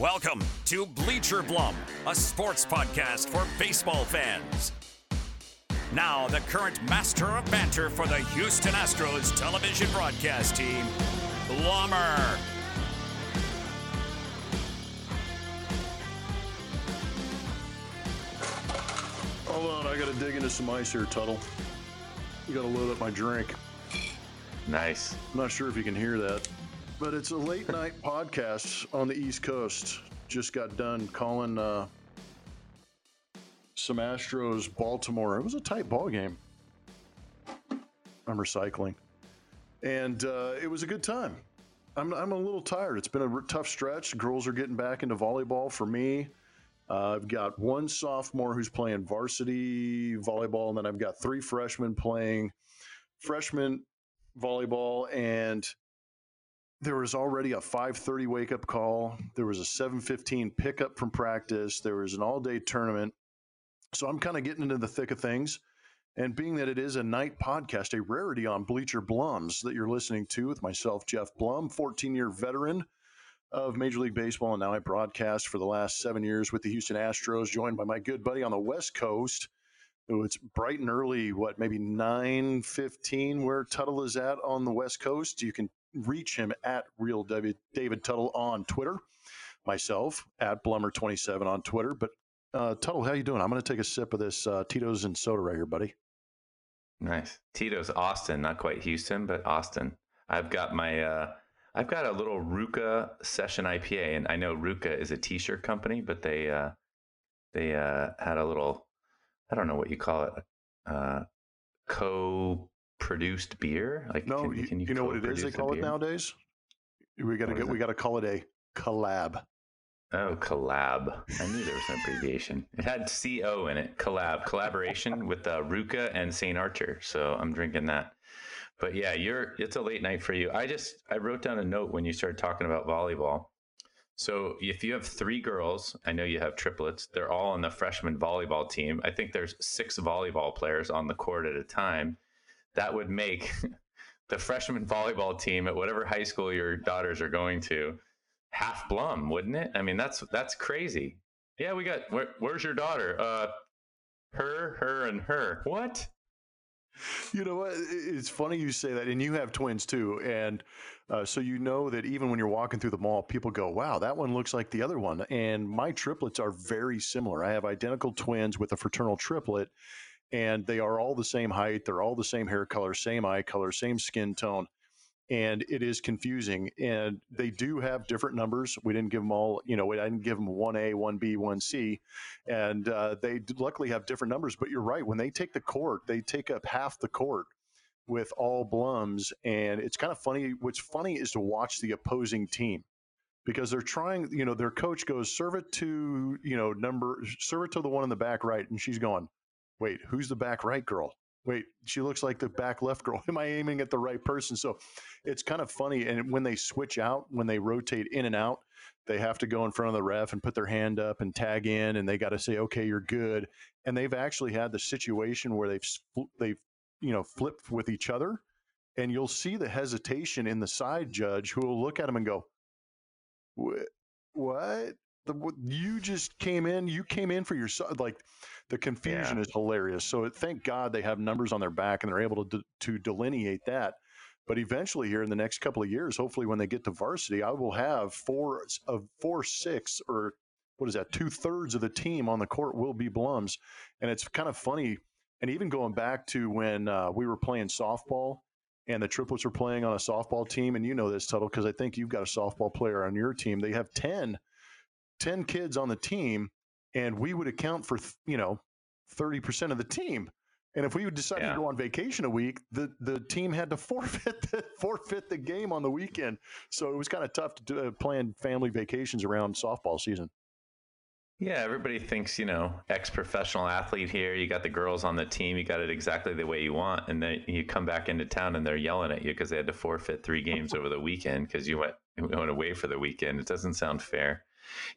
Welcome to Bleacher Blum, a sports podcast for baseball fans. Now, the current master of banter for the Houston Astros television broadcast team, Blummer. Hold on, I gotta dig into some ice here, Tuttle. You gotta load up my drink. Nice. I'm not sure if you can hear that, but it's a late night podcast on the East Coast. Just got done calling uh, some Astros Baltimore. It was a tight ball game. I'm recycling, and uh, it was a good time. I'm I'm a little tired. It's been a tough stretch. Girls are getting back into volleyball for me. Uh, I've got one sophomore who's playing varsity volleyball, and then I've got three freshmen playing freshman volleyball. And there was already a 5:30 wake up call. There was a 7:15 pickup from practice. There was an all day tournament. So I'm kind of getting into the thick of things. And being that it is a night podcast, a rarity on Bleacher Blums that you're listening to with myself, Geoff Blum, 14 year veteran of Major League Baseball, and now I broadcast for the last seven years with the Houston Astros, joined by my good buddy on the West Coast. It's bright and early, what, maybe 9.15 where Tuttle is at on the West Coast. You can reach him at Real David, Tuttle on Twitter. Myself, at Blummer27 on Twitter. But uh, Tuttle, how you doing? I'm going to take a sip of this uh, Tito's and soda right here, buddy. Nice. Tito's Austin, not quite Houston, but Austin. I've got my uh I've got a little RVCA session IPA and I know RVCA is a t-shirt company, but they uh they uh had a little I don't know what you call it. Uh co-produced beer? Like No, can, you, can you know what it is? They call it beer? nowadays. We got to What get. We got to call it a collab. Oh, collab. I knew there was an abbreviation. It had CO in it. Collab. Collaboration with uh, RVCA and St. Archer. So I'm drinking that. But yeah, you're it's a late night for you. I just I wrote down a note when you started talking about volleyball. So if you have three girls, I know you have triplets. They're all on the freshman volleyball team. I think there's six volleyball players on the court at a time. That would make the freshman volleyball team at whatever high school your daughters are going to half Blum, wouldn't it? I mean, that's that's crazy. Yeah, we got. Where, where's your daughter? Uh, her, her, and her. What? You know what? It's funny you say that, and you have twins too, and uh, so you know that even when you're walking through the mall, people go, "Wow, that one looks like the other one." And my triplets are very similar. I have identical twins with a fraternal triplet, and they are all the same height. They're all the same hair color, same eye color, same skin tone. And it is confusing. And they do have different numbers. We didn't give them all, you know, I didn't give them 1A, 1B, 1C. And uh, they luckily have different numbers. But you're right. When they take the court, they take up half the court with all Blums. And it's kind of funny. What's funny is to watch the opposing team because they're trying, you know, their coach goes, serve it to, you know, number, serve it to the one in the back right. And she's going, wait, who's the back right girl? Wait, she looks like the back left girl. Am I aiming at the right person? So it's kind of funny. And when they switch out, when they rotate in and out, they have to go in front of the ref and put their hand up and tag in, and they got to say, "Okay, you're good." And they've actually had the situation where they've they've you know flipped with each other, and you'll see the hesitation in the side judge who will look at him and go, "Wh- "What? The, you just came in? You came in for your son?" Like the confusion Yeah. is hilarious. So thank God they have numbers on their back and they're able to to delineate that. But eventually, here in the next couple of years, hopefully, when they get to varsity, I will have four of four six or what is that? Two thirds of the team on the court will be Blums, and it's kind of funny. And even going back to when uh, we were playing softball, and the triplets were playing on a softball team, and you know this, Tuttle, because I think you've got a softball player on your team. They have 10, 10 kids on the team, and we would account for you know thirty percent of the team. And if we would decide Yeah. to go on vacation a week, the, the team had to forfeit the, forfeit the game on the weekend. So it was kind of tough to do, uh, plan family vacations around softball season. Yeah, everybody thinks, you know, ex professional athlete here. You got the girls on the team. You got it exactly the way you want. And then you come back into town and they're yelling at you because they had to forfeit three games over the weekend because you went, you went away for the weekend. It doesn't sound fair.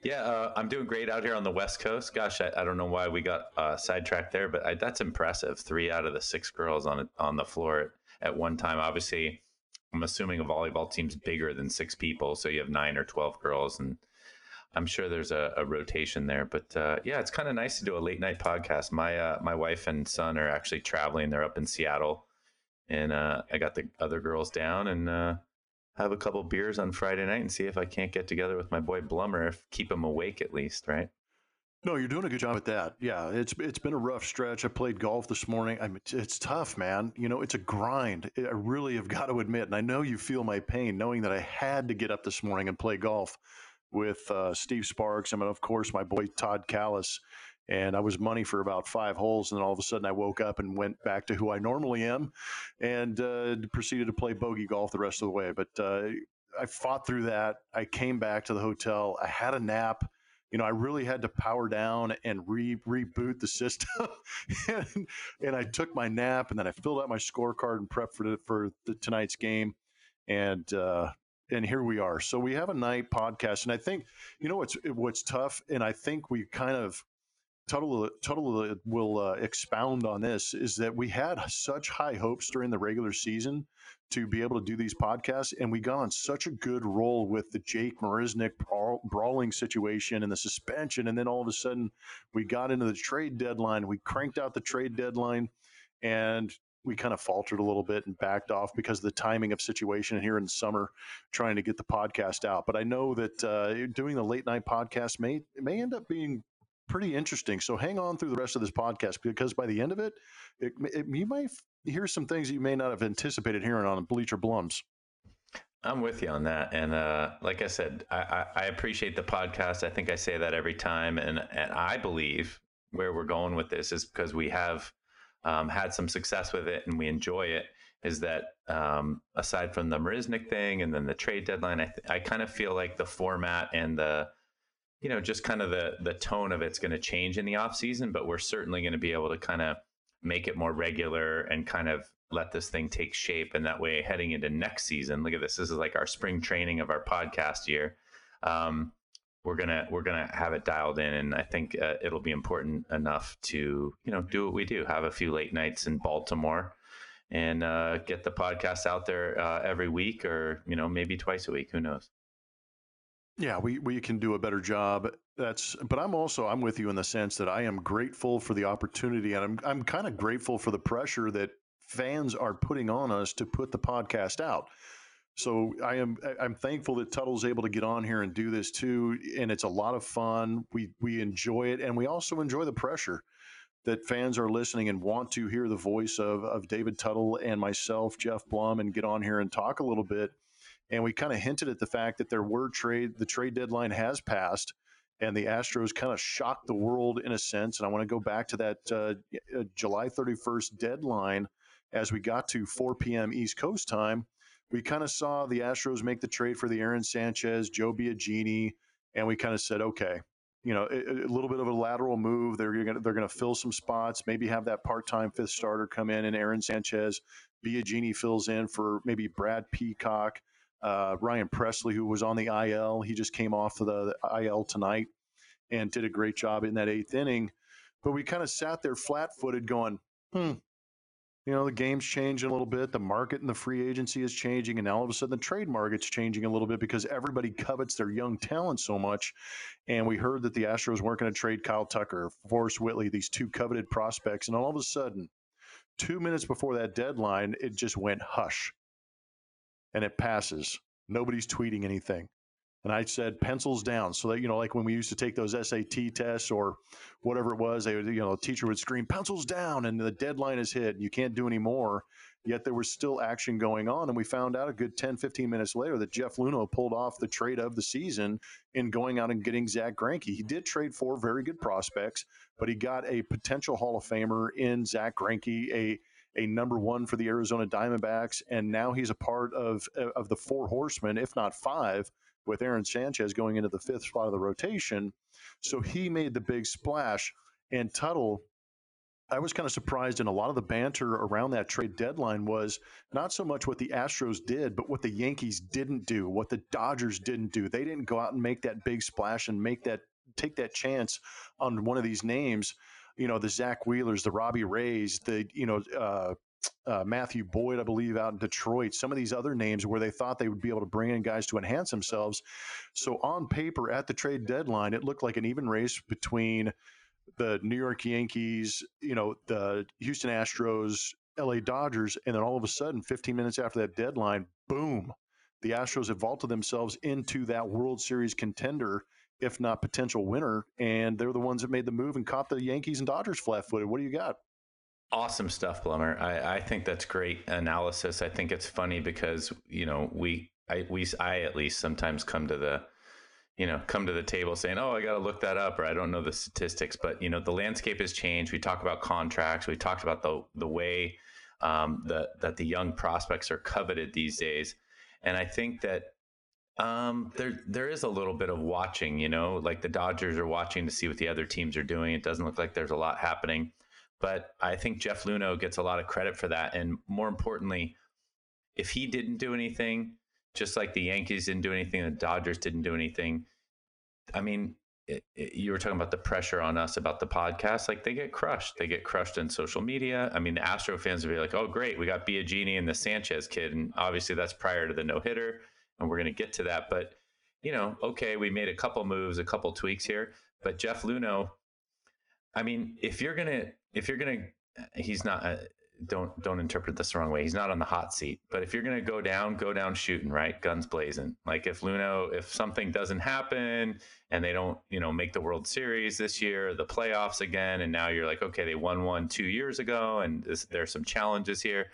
Yeah, uh, I'm doing great out here on the West Coast. Gosh, I, I don't know why we got uh, sidetracked there, but I, that's impressive. Three out of the six girls on on the floor at, at one time. Obviously, I'm assuming a volleyball team's bigger than six people, so you have nine or twelve girls, and I'm sure there's a, a rotation there. But uh, yeah, it's kind of nice to do a late night podcast. My uh, my wife and son are actually traveling. They're up in Seattle, and uh, I got the other girls down and uh, have a couple beers on Friday night and see if I can't get together with my boy Blummer, if keep him awake at least, right? No, you're doing a good job at that. Yeah, it's it's been a rough stretch. I played golf this morning. I mean, it's tough, man. You know, it's a grind. I really have got to admit, and I know you feel my pain knowing that I had to get up this morning and play golf with uh, Steve Sparks. I mean, of course, my boy Todd Kalas. And I was money for about five holes, and then all of a sudden I woke up and went back to who I normally am, and uh, proceeded to play bogey golf the rest of the way. But uh, I fought through that. I came back to the hotel. I had a nap you know, I really had to power down and re- reboot the system. and, and, I took my nap and then I filled out my scorecard and prepped for, the, for the, tonight's game. And, uh, and here we are. So we have a night podcast, and I think you know what's what's tough, and I think we kind of Tuttle, Tuttle will uh, expound on this is that we had such high hopes during the regular season to be able to do these podcasts, and we got on such a good roll with the Jake Marisnick brawling situation and the suspension, and then all of a sudden we got into the trade deadline. We cranked out the trade deadline, and we kind of faltered a little bit and backed off because of the timing of situation here in summer, trying to get the podcast out. But I know that uh, doing the late night podcast may may end up being pretty interesting. So hang on through the rest of this podcast because by the end of it, it, it you might hear some things you may not have anticipated hearing on Bleacher Blums. I'm with you on that, and uh, like I said, I, I, I, appreciate the podcast. I think I say that every time, and and I believe where we're going with this is because we have um, had some success with it and we enjoy it. Is that um, aside from the Marisnick thing and then the trade deadline, I th- I kind of feel like the format and the you know, just kind of the the tone of it's going to change in the off season, but we're certainly going to be able to kind of make it more regular and kind of let this thing take shape. And that way, heading into next season, look at this. This is like our spring training of our podcast year. Um, we're gonna we're gonna have it dialed in, and I think uh, it'll be important enough to you know do what we do, have a few late nights in Baltimore, and uh, get the podcast out there uh, every week, or you know maybe twice a week. Who knows? Yeah, we, we can do a better job. That's but I'm also I'm with you in the sense that I am grateful for the opportunity and I'm I'm kind of grateful for the pressure that fans are putting on us to put the podcast out. So I am I'm thankful that Tuttle's able to get on here and do this too, and it's a lot of fun. We we enjoy it, and we also enjoy the pressure that fans are listening and want to hear the voice of of David Tuttle and myself, Geoff Blum, and get on here and talk a little bit and we kind of hinted at the fact that there were trade, the trade deadline has passed, and the Astros kind of shocked the world in a sense. And I want to go back to that uh, uh July 31st deadline as we got to 4 p.m. East Coast time. We kind of saw the Astros make the trade for the Aaron Sanchez, Joe Biagini, and we kind of said, okay, you know, a, a, little bit of a lateral move. They're to they're going to fill some spots. Maybe have that part time fifth starter come in, and Aaron Sanchez, Biagini fills in for maybe Brad Peacock. Uh, Ryan Pressly, who was on the IL, he just came off of the, the IL tonight and did a great job in that eighth inning. But we kind of sat there flat footed going, hmm, you know, the game's changing a little bit. The market and the free agency is changing. And now all of a sudden the trade market's changing a little bit because everybody covets their young talent so much. And we heard that the Astros weren't going to trade Kyle Tucker, Forrest Whitley, these two coveted prospects. And all of a sudden, two minutes before that deadline, it just went hush and it passes. Nobody's tweeting anything. And I said pencils down so that, you know, like when we used to take those SAT tests or whatever it was, they would, you know, the teacher would scream pencils down and the deadline is hit you can't do any more. Yet there was still action going on. And we found out a good 10, 15 minutes later that Jeff Luhnow pulled off the trade of the season in going out and getting Zach Greinke. He did trade four very good prospects, but he got a potential Hall of Famer in Zach Greinke, a a number one for the Arizona Diamondbacks, and now he's a part of uh, of the four horsemen, if not five, with Aaron Sanchez going into the fifth spot of the rotation. So he made the big splash, and Tuttle. I was kind of surprised, and a lot of the banter around that trade deadline was not so much what the Astros did, but what the Yankees didn't do, what the Dodgers didn't do. They didn't go out and make that big splash and make that take that chance on one of these names you know, the Zach Wheelers, the Robbie Rays, the, you know, uh, uh, Matthew Boyd, I believe, out in Detroit, some of these other names where they thought they would be able to bring in guys to enhance themselves. So on paper, at the trade deadline, it looked like an even race between the New York Yankees, you know, the Houston Astros, LA Dodgers, and then all of a sudden, 15 minutes after that deadline, boom, the Astros have vaulted themselves into that World Series contender, if not potential winner, and they're the ones that made the move and caught the Yankees and Dodgers flat-footed. What do you got? Awesome stuff, Blummer. I, I think that's great analysis. I think it's funny because you know we I we I at least sometimes come to the you know come to the table saying oh i got to look that up or i don't know the statistics but you know the landscape has changed we talk about contracts we talked about the the way um, the, that the young prospects are coveted these days and i think that um, there there is a little bit of watching you know like the dodgers are watching to see what the other teams are doing it doesn't look like there's a lot happening but i think jeff Luhnow gets a lot of credit for that and more importantly if he didn't do anything just like the Yankees didn't do anything, the Dodgers didn't do anything. I mean, it, it, you were talking about the pressure on us about the podcast. Like they get crushed. They get crushed in social media. I mean, the Astro fans would be like, "Oh, great, we got Biagini and the Sanchez kid," and obviously that's prior to the no hitter, and we're going to get to that. But you know, okay, we made a couple moves, a couple tweaks here, but Jeff Luhnow, I mean, if you're gonna, if you're gonna, he's not. Uh, don't don't interpret this the wrong way. He's not on the hot seat. But if you're to go down, go down shooting, right? Guns blazing. Like if Luhnow, if something doesn't happen and they don't, you know, make the World Series this year, the playoffs again, and now you're like, okay, they won one two years ago, and this, there's some challenges here.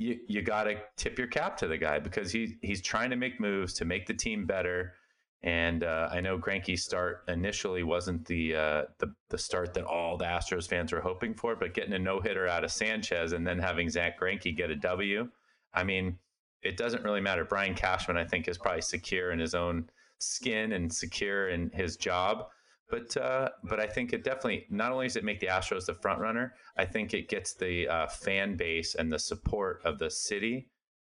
You you got to tip your cap to the guy because he he's trying to make moves to make the team better and uh, I know Greinke's start initially wasn't the, uh, the the start that all the Astros fans were hoping for, but getting a no hitter out of Sanchez and then having Zach Greinke get a W, I mean, it doesn't really matter. Brian Cashman, I think, is probably secure in his own skin and secure in his job. But uh, but I think it definitely not only does it make the Astros the front runner, I think it gets the uh, fan base and the support of the city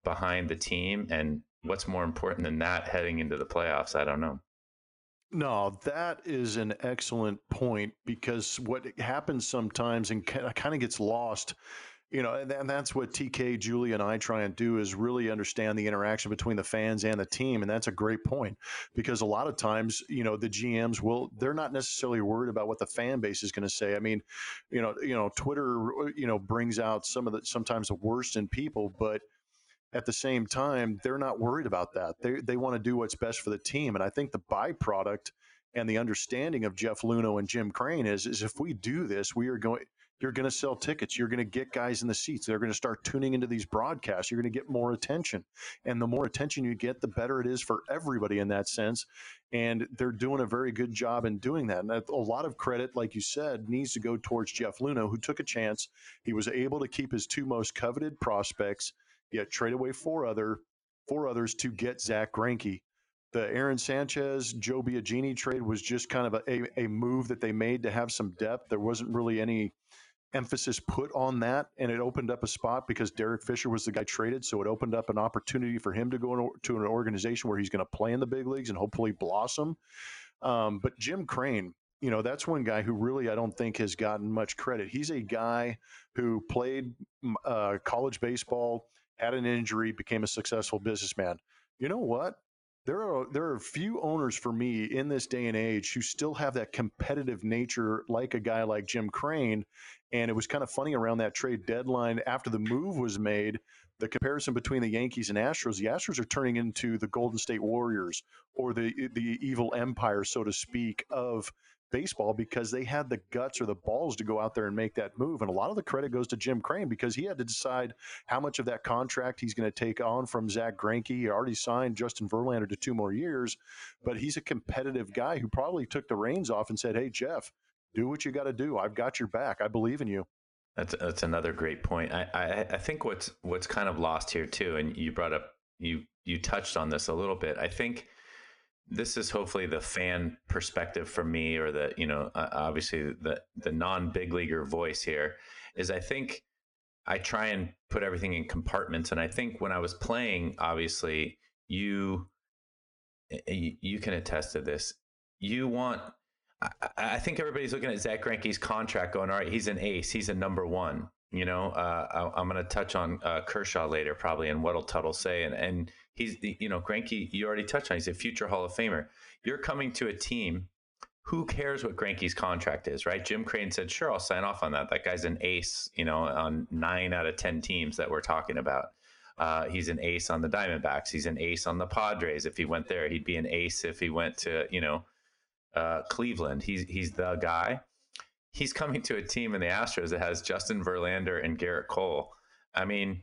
behind the team and what's more important than that heading into the playoffs? I don't know. No, that is an excellent point because what happens sometimes and kind of gets lost, you know, and that's what TK, Julie, and I try and do is really understand the interaction between the fans and the team. And that's a great point because a lot of times, you know, the GMs will, they're not necessarily worried about what the fan base is going to say. I mean, you know, you know, Twitter, you know, brings out some of the, sometimes the worst in people, but – at the same time, they're not worried about that. They, they want to do what's best for the team. And I think the byproduct and the understanding of Jeff Luhnow and Jim Crane is, is if we do this, we are going, you're going to sell tickets. You're going to get guys in the seats. They're going to start tuning into these broadcasts. You're going to get more attention. And the more attention you get, the better it is for everybody in that sense. And they're doing a very good job in doing that. And a lot of credit, like you said, needs to go towards Jeff Luhnow, who took a chance. He was able to keep his two most coveted prospects yet trade away four other four others to get Zach Greinke. The Aaron Sanchez, Joe Biagini trade was just kind of a, a, a move that they made to have some depth. There wasn't really any emphasis put on that, and it opened up a spot because Derek Fisher was the guy traded. So it opened up an opportunity for him to go to an organization where he's going to play in the big leagues and hopefully blossom. Um, but Jim Crane, you know, that's one guy who really I don't think has gotten much credit. He's a guy who played uh, college baseball had an injury, became a successful businessman. You know what? There are there are few owners for me in this day and age who still have that competitive nature like a guy like Jim Crane. And it was kind of funny around that trade deadline after the move was made. The comparison between the Yankees and Astros, the Astros are turning into the Golden State Warriors or the the evil empire, so to speak, of baseball because they had the guts or the balls to go out there and make that move. And a lot of the credit goes to Jim Crane because he had to decide how much of that contract he's going to take on from Zach Greinke. He already signed Justin Verlander to two more years, but he's a competitive guy who probably took the reins off and said, Hey, Jeff, do what you got to do. I've got your back. I believe in you. That's that's another great point. I, I, I think what's what's kind of lost here too, and you brought up you you touched on this a little bit. I think this is hopefully the fan perspective for me or the you know uh, obviously the the non big leaguer voice here is i think i try and put everything in compartments and i think when i was playing obviously you you can attest to this you want I, I think everybody's looking at Zach Greinke's contract going, all right, he's an ace, he's a number one. You know, uh, I, am going to touch on uh, Kershaw later, probably, and what'll Tuttle say. And and he's, you know, Greinke, you already touched on. He's a future Hall of Famer. You're coming to a team. Who cares what Greinke's contract is, right? Jim Crane said, "Sure, I'll sign off on that." That guy's an ace, you know, on nine out of ten teams that we're talking about. Uh, he's an ace on the Diamondbacks. He's an ace on the Padres. If he went there, he'd be an ace if he went to, you know, uh, Cleveland. He's he's the guy he's coming to a team in the Astros that has Justin Verlander and Gerrit Cole. I mean,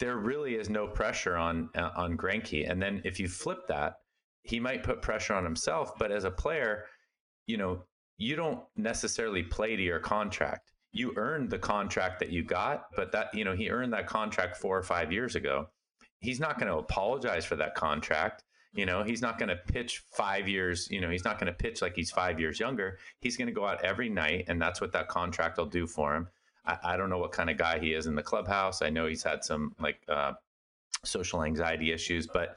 there really is no pressure on uh, on Greinke. And then if you flip that, he might put pressure on himself. But as a player, you know, you don't necessarily play to your contract. You earned the contract that you got, but that you know he earned that contract four or five years ago. He's not going to apologize for that contract. You know, he's not going to pitch five years. You know, he's not going to pitch like he's five years younger. He's going to go out every night, and that's what that contract will do for him. I, I don't know what kind of guy he is in the clubhouse. I know he's had some like uh, social anxiety issues, but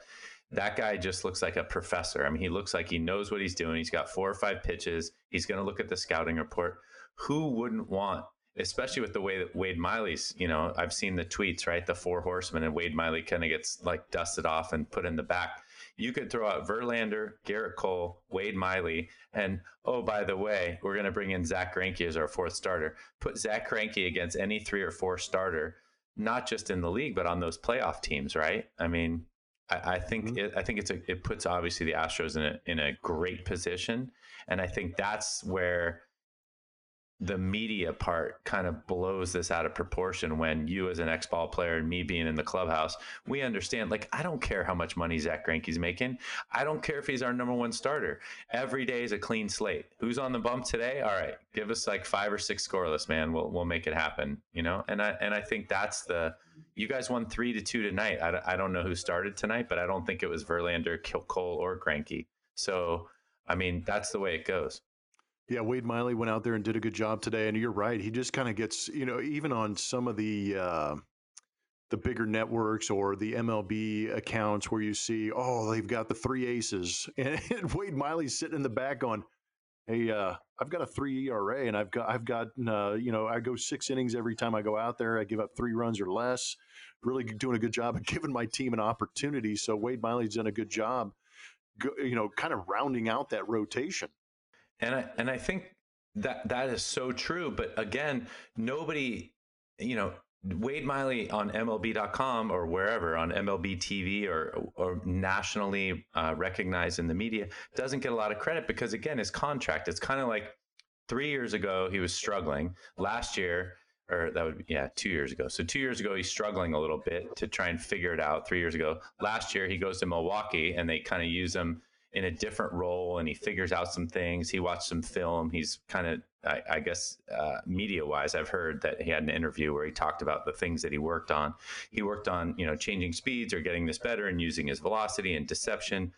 that guy just looks like a professor. I mean, he looks like he knows what he's doing. He's got four or five pitches. He's going to look at the scouting report. Who wouldn't want especially with the way that Wade Miley's, you know, I've seen the tweets, right? The four horsemen and Wade Miley kind of gets like dusted off and put in the back you could throw out Verlander, Gerrit Cole, Wade Miley, and oh, by the way, we're going to bring in Zach Greinke as our fourth starter. Put Zach Greinke against any three or four starter, not just in the league, but on those playoff teams, right? I mean, I, I think mm-hmm. it, I think it's a, it puts obviously the Astros in a in a great position, and I think that's where the media part kind of blows this out of proportion when you as an ex-ball player and me being in the clubhouse we understand like i don't care how much money zach Greinke's making. I don't care if he's our number one starter. Every day is a clean slate. Who's on the bump today? All right give us like five or six scoreless man. We'll, we'll make it happen you know? And i and i think that's the you guys won three to two tonight. I, I don't know who started tonight but i don't think it was verlander cole or Greinke. So i mean that's the way it goes yeah, Wade Miley went out there and did a good job today, and you're right. He just kind of gets, you know, even on some of the uh, the bigger networks or the MLB accounts where you see, oh, they've got the three aces, and, and Wade Miley's sitting in the back on, hey, uh, I've got a three ERA, and I've got I've got uh, you know I go six innings every time I go out there. I give up three runs or less. Really doing a good job of giving my team an opportunity. So Wade Miley's done a good job, you know, kind of rounding out that rotation. And I and I think that that is so true. But again, nobody, you know, Wade Miley on MLB.com or wherever on MLB TV or or nationally uh, recognized in the media doesn't get a lot of credit because again, his contract. It's kind of like three years ago he was struggling. Last year, or that would be yeah, two years ago. So two years ago he's struggling a little bit to try and figure it out. Three years ago, last year he goes to Milwaukee and they kind of use him in a different role and he figures out some things. He watched some film. He's kind of, I, I, guess, uh, media wise, I've heard that he had an interview where he talked about the things that he worked on. He worked on, you know, changing speeds or getting this better and using his velocity and deception.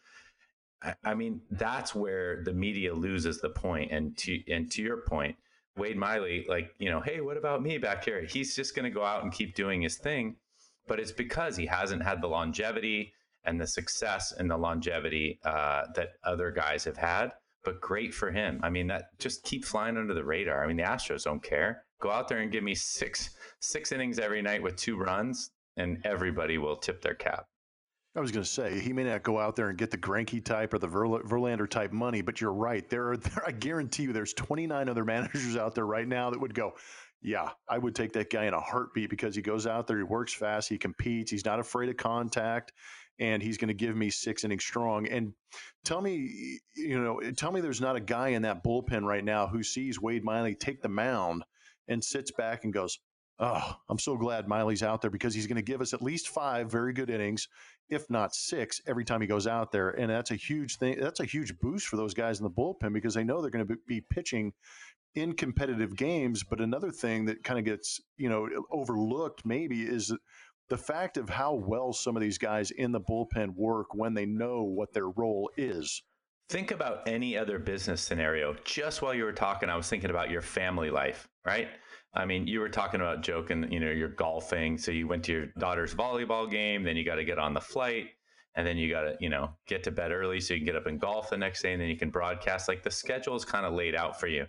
I, I mean, that's where the media loses the point. And to and to your point, Wade Miley, like, you know, hey, what about me back here? He's just going to go out and keep doing his thing. But it's because he hasn't had the longevity and the success and the longevity uh, that other guys have had. But great for him. I mean, that just keep flying under the radar. I mean, the Astros don't care. Go out there and give me six six innings every night with two runs, and everybody will tip their cap. I was going to say he may not go out there and get the Greinke type or the Verlander type money, but you're right. There are, there, I guarantee you, there's 29 other managers out there right now that would go, yeah, I would take that guy in a heartbeat because he goes out there, he works fast, he competes, he's not afraid of contact, and he's going to give me six innings strong. And tell me, you know, eh, tell me there's not a guy in that bullpen right now who sees Wade Miley take the mound and sits back and goes, Oh, I'm so glad Miley's out there because he's going to give us at least five very good innings, if not six, every time he goes out there. And that's a huge thing. That's a huge boost for those guys in the bullpen because they know they're going to be pitching in competitive games. But another thing that kind of gets, you know, overlooked maybe is the fact of how well some of these guys in the bullpen work when they know what their role is. Think about any other business scenario. Just while you were talking, I was thinking about your family life, right? I mean, you were talking about joking, you know, you're golfing. So you went to your daughter's volleyball game, then you got to get on the flight, and then you got to, you know, get to bed early so you can get up and golf the next day, and then you can broadcast. Like the schedule is kind of laid out for you.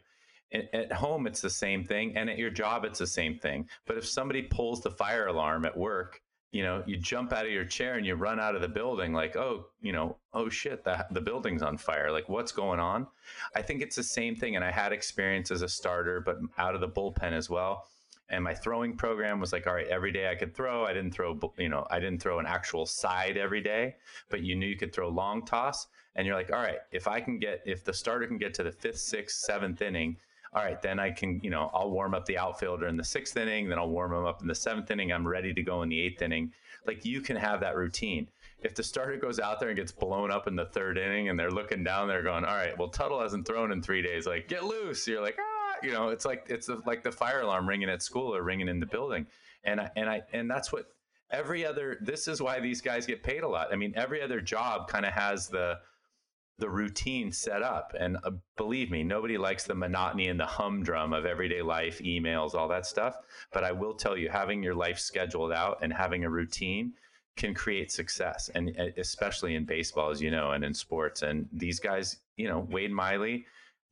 At home it's the same thing and at your job it's the same thing. But if somebody pulls the fire alarm at work you know you jump out of your chair and you run out of the building like oh you know oh shit the, the building's on fire. Like what's going on? I think it's the same thing and i had experience as a starter but out of the bullpen as well. And my throwing program was like all right every day i could throw. I didn't throw you know i didn't throw an actual side every day but you knew you could throw long toss and you're like all right if i can get if the starter can get to the fifth sixth seventh inning all right, then I can, you know, I'll warm up the outfielder in the sixth inning, then I'll warm him up in the seventh inning. I'm ready to go in the eighth inning. Like you can have that routine. If the starter goes out there and gets blown up in the third inning and they're looking down, they're going, all right, well, Tuttle hasn't thrown in three days. Like, get loose. You're like, ah, you know, it's like, it's like the fire alarm ringing at school or ringing in the building. And I, and I, and that's what every other, this is why these guys get paid a lot. I mean, every other job kind of has the, the routine set up. And uh, believe me, nobody likes the monotony and the humdrum of everyday life, emails, all that stuff. But I will tell you, having your life scheduled out and having a routine can create success, and especially in baseball, as you know, and in sports. And these guys, you know, Wade Miley,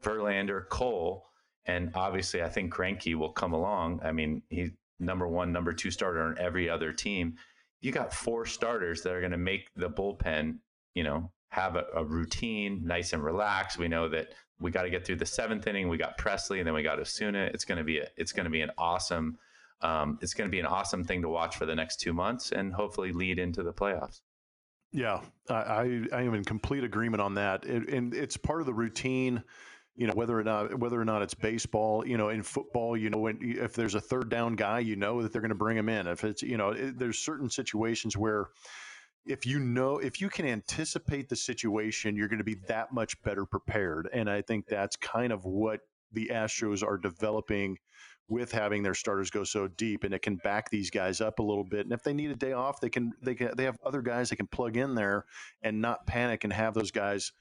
Verlander, Cole, and obviously, I think Greinke will come along. I mean, he's number one, number two starter on every other team. You got four starters that are going to make the bullpen, you know, have a, a routine, nice and relaxed. We know that we got to get through the seventh inning. We got Pressly, and then we got Osuna. It's going to be a, it's going to be an awesome, um, it's going to be an awesome thing to watch for the next two months, and hopefully lead into the playoffs. Yeah, I I am in complete agreement on that, it, and it's part of the routine. You know whether or not whether or not it's baseball. You know in football, you know when if there's a third down guy, you know that they're going to bring him in. If it's you know it, there's certain situations where if you know if you can anticipate the situation you're going to be that much better prepared and i think that's kind of what the astros are developing with having their starters go so deep and it can back these guys up a little bit and if they need a day off they can they can they have other guys they can plug in there and not panic and have those guys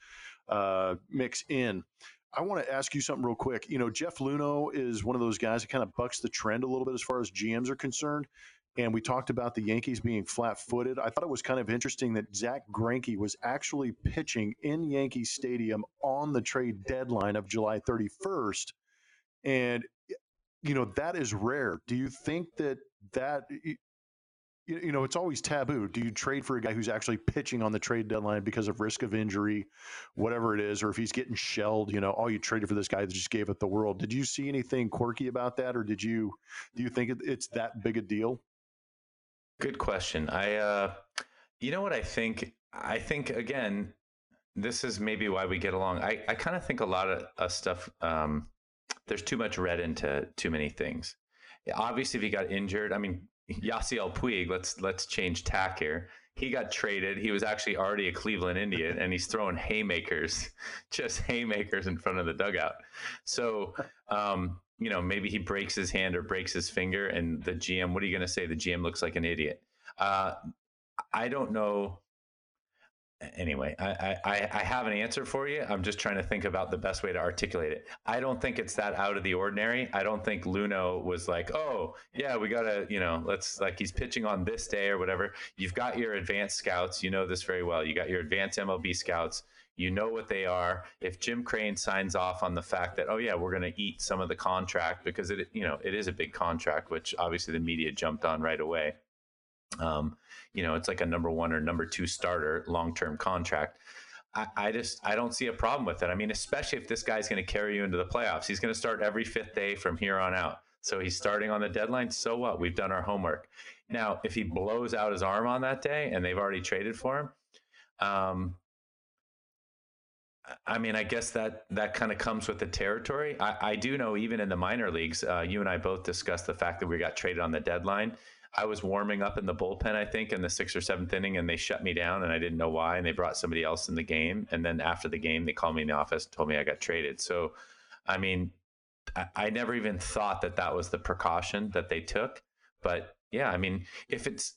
uh, mix in. I want to ask you something real quick. You know, Jeff Luhnow is one of those guys that kind of bucks the trend a little bit as far as GMs are concerned and we talked about the Yankees being flat-footed. I thought it was kind of interesting that Zach Greinke was actually pitching in Yankee Stadium on the trade deadline of July 31st, and you know that is rare. Do you think that that you know it's always taboo? Do you trade for a guy who's actually pitching on the trade deadline because of risk of injury, whatever it is, or if he's getting shelled? You know, oh, you traded for this guy that just gave up the world. Did you see anything quirky about that, or did you do you think it's that big a deal? Good question. I, uh, you know what I think? I think again, this is maybe why we get along. I, I kind of think a lot of uh, stuff. Um, there's too much read into too many things. Obviously, if he got injured, I mean, Yasiel Puig. Let's let's change tack here. He got traded. He was actually already a Cleveland Indian, and he's throwing haymakers, just haymakers in front of the dugout. So, um, you know, maybe he breaks his hand or breaks his finger, and the GM, what are you going to say? The GM looks like an idiot. Uh, I don't know. Anyway, I, I, I have an answer for you. I'm just trying to think about the best way to articulate it. I don't think it's that out of the ordinary. I don't think Luhnow was like, oh, yeah, we got to, you know, let's like he's pitching on this day or whatever. You've got your advanced scouts. You know this very well. You got your advanced MLB scouts you know what they are. If Jim Crane signs off on the fact that, oh yeah, we're going to eat some of the contract because it, you know, it is a big contract, which obviously the media jumped on right away. Um, you know, it's like a number one or number two starter long term contract. I, I, just I don't see a problem with it. I mean, especially if this guy's going to carry you into the playoffs. He's going to start every fifth day from here on out. So he's starting on the deadline. So what? We've done our homework. Now, if he blows out his arm on that day and they've already traded for him, um, I mean, I guess that that kind of comes with the territory. I, I, do know, even in the minor leagues, uh, you and I both discussed the fact that we got traded on the deadline. I was warming up in the bullpen, I think, in the sixth or seventh inning, and they shut me down, and I didn't know why. And they brought somebody else in the game, and then after the game, they called me in the office, and told me I got traded. So, I mean, I, I never even thought that that was the precaution that they took. But yeah, I mean, if it's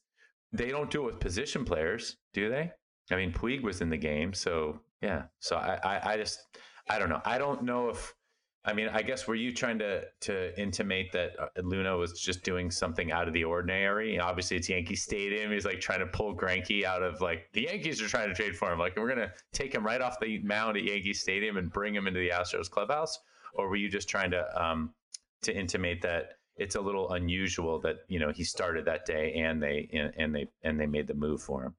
they don't do it with position players, do they? I mean, Puig was in the game, so yeah. So I, I, I just, I don't know. I don't know if, I mean, I guess were you trying to to intimate that Luhnow was just doing something out of the ordinary? Obviously, it's Yankee Stadium. He's like trying to pull Greinke out of like the Yankees are trying to trade for him. Like we're gonna take him right off the mound at Yankee Stadium and bring him into the Astros clubhouse. or were you just trying to um, to intimate that it's a little unusual that you know he started that day and they and they and they made the move for him?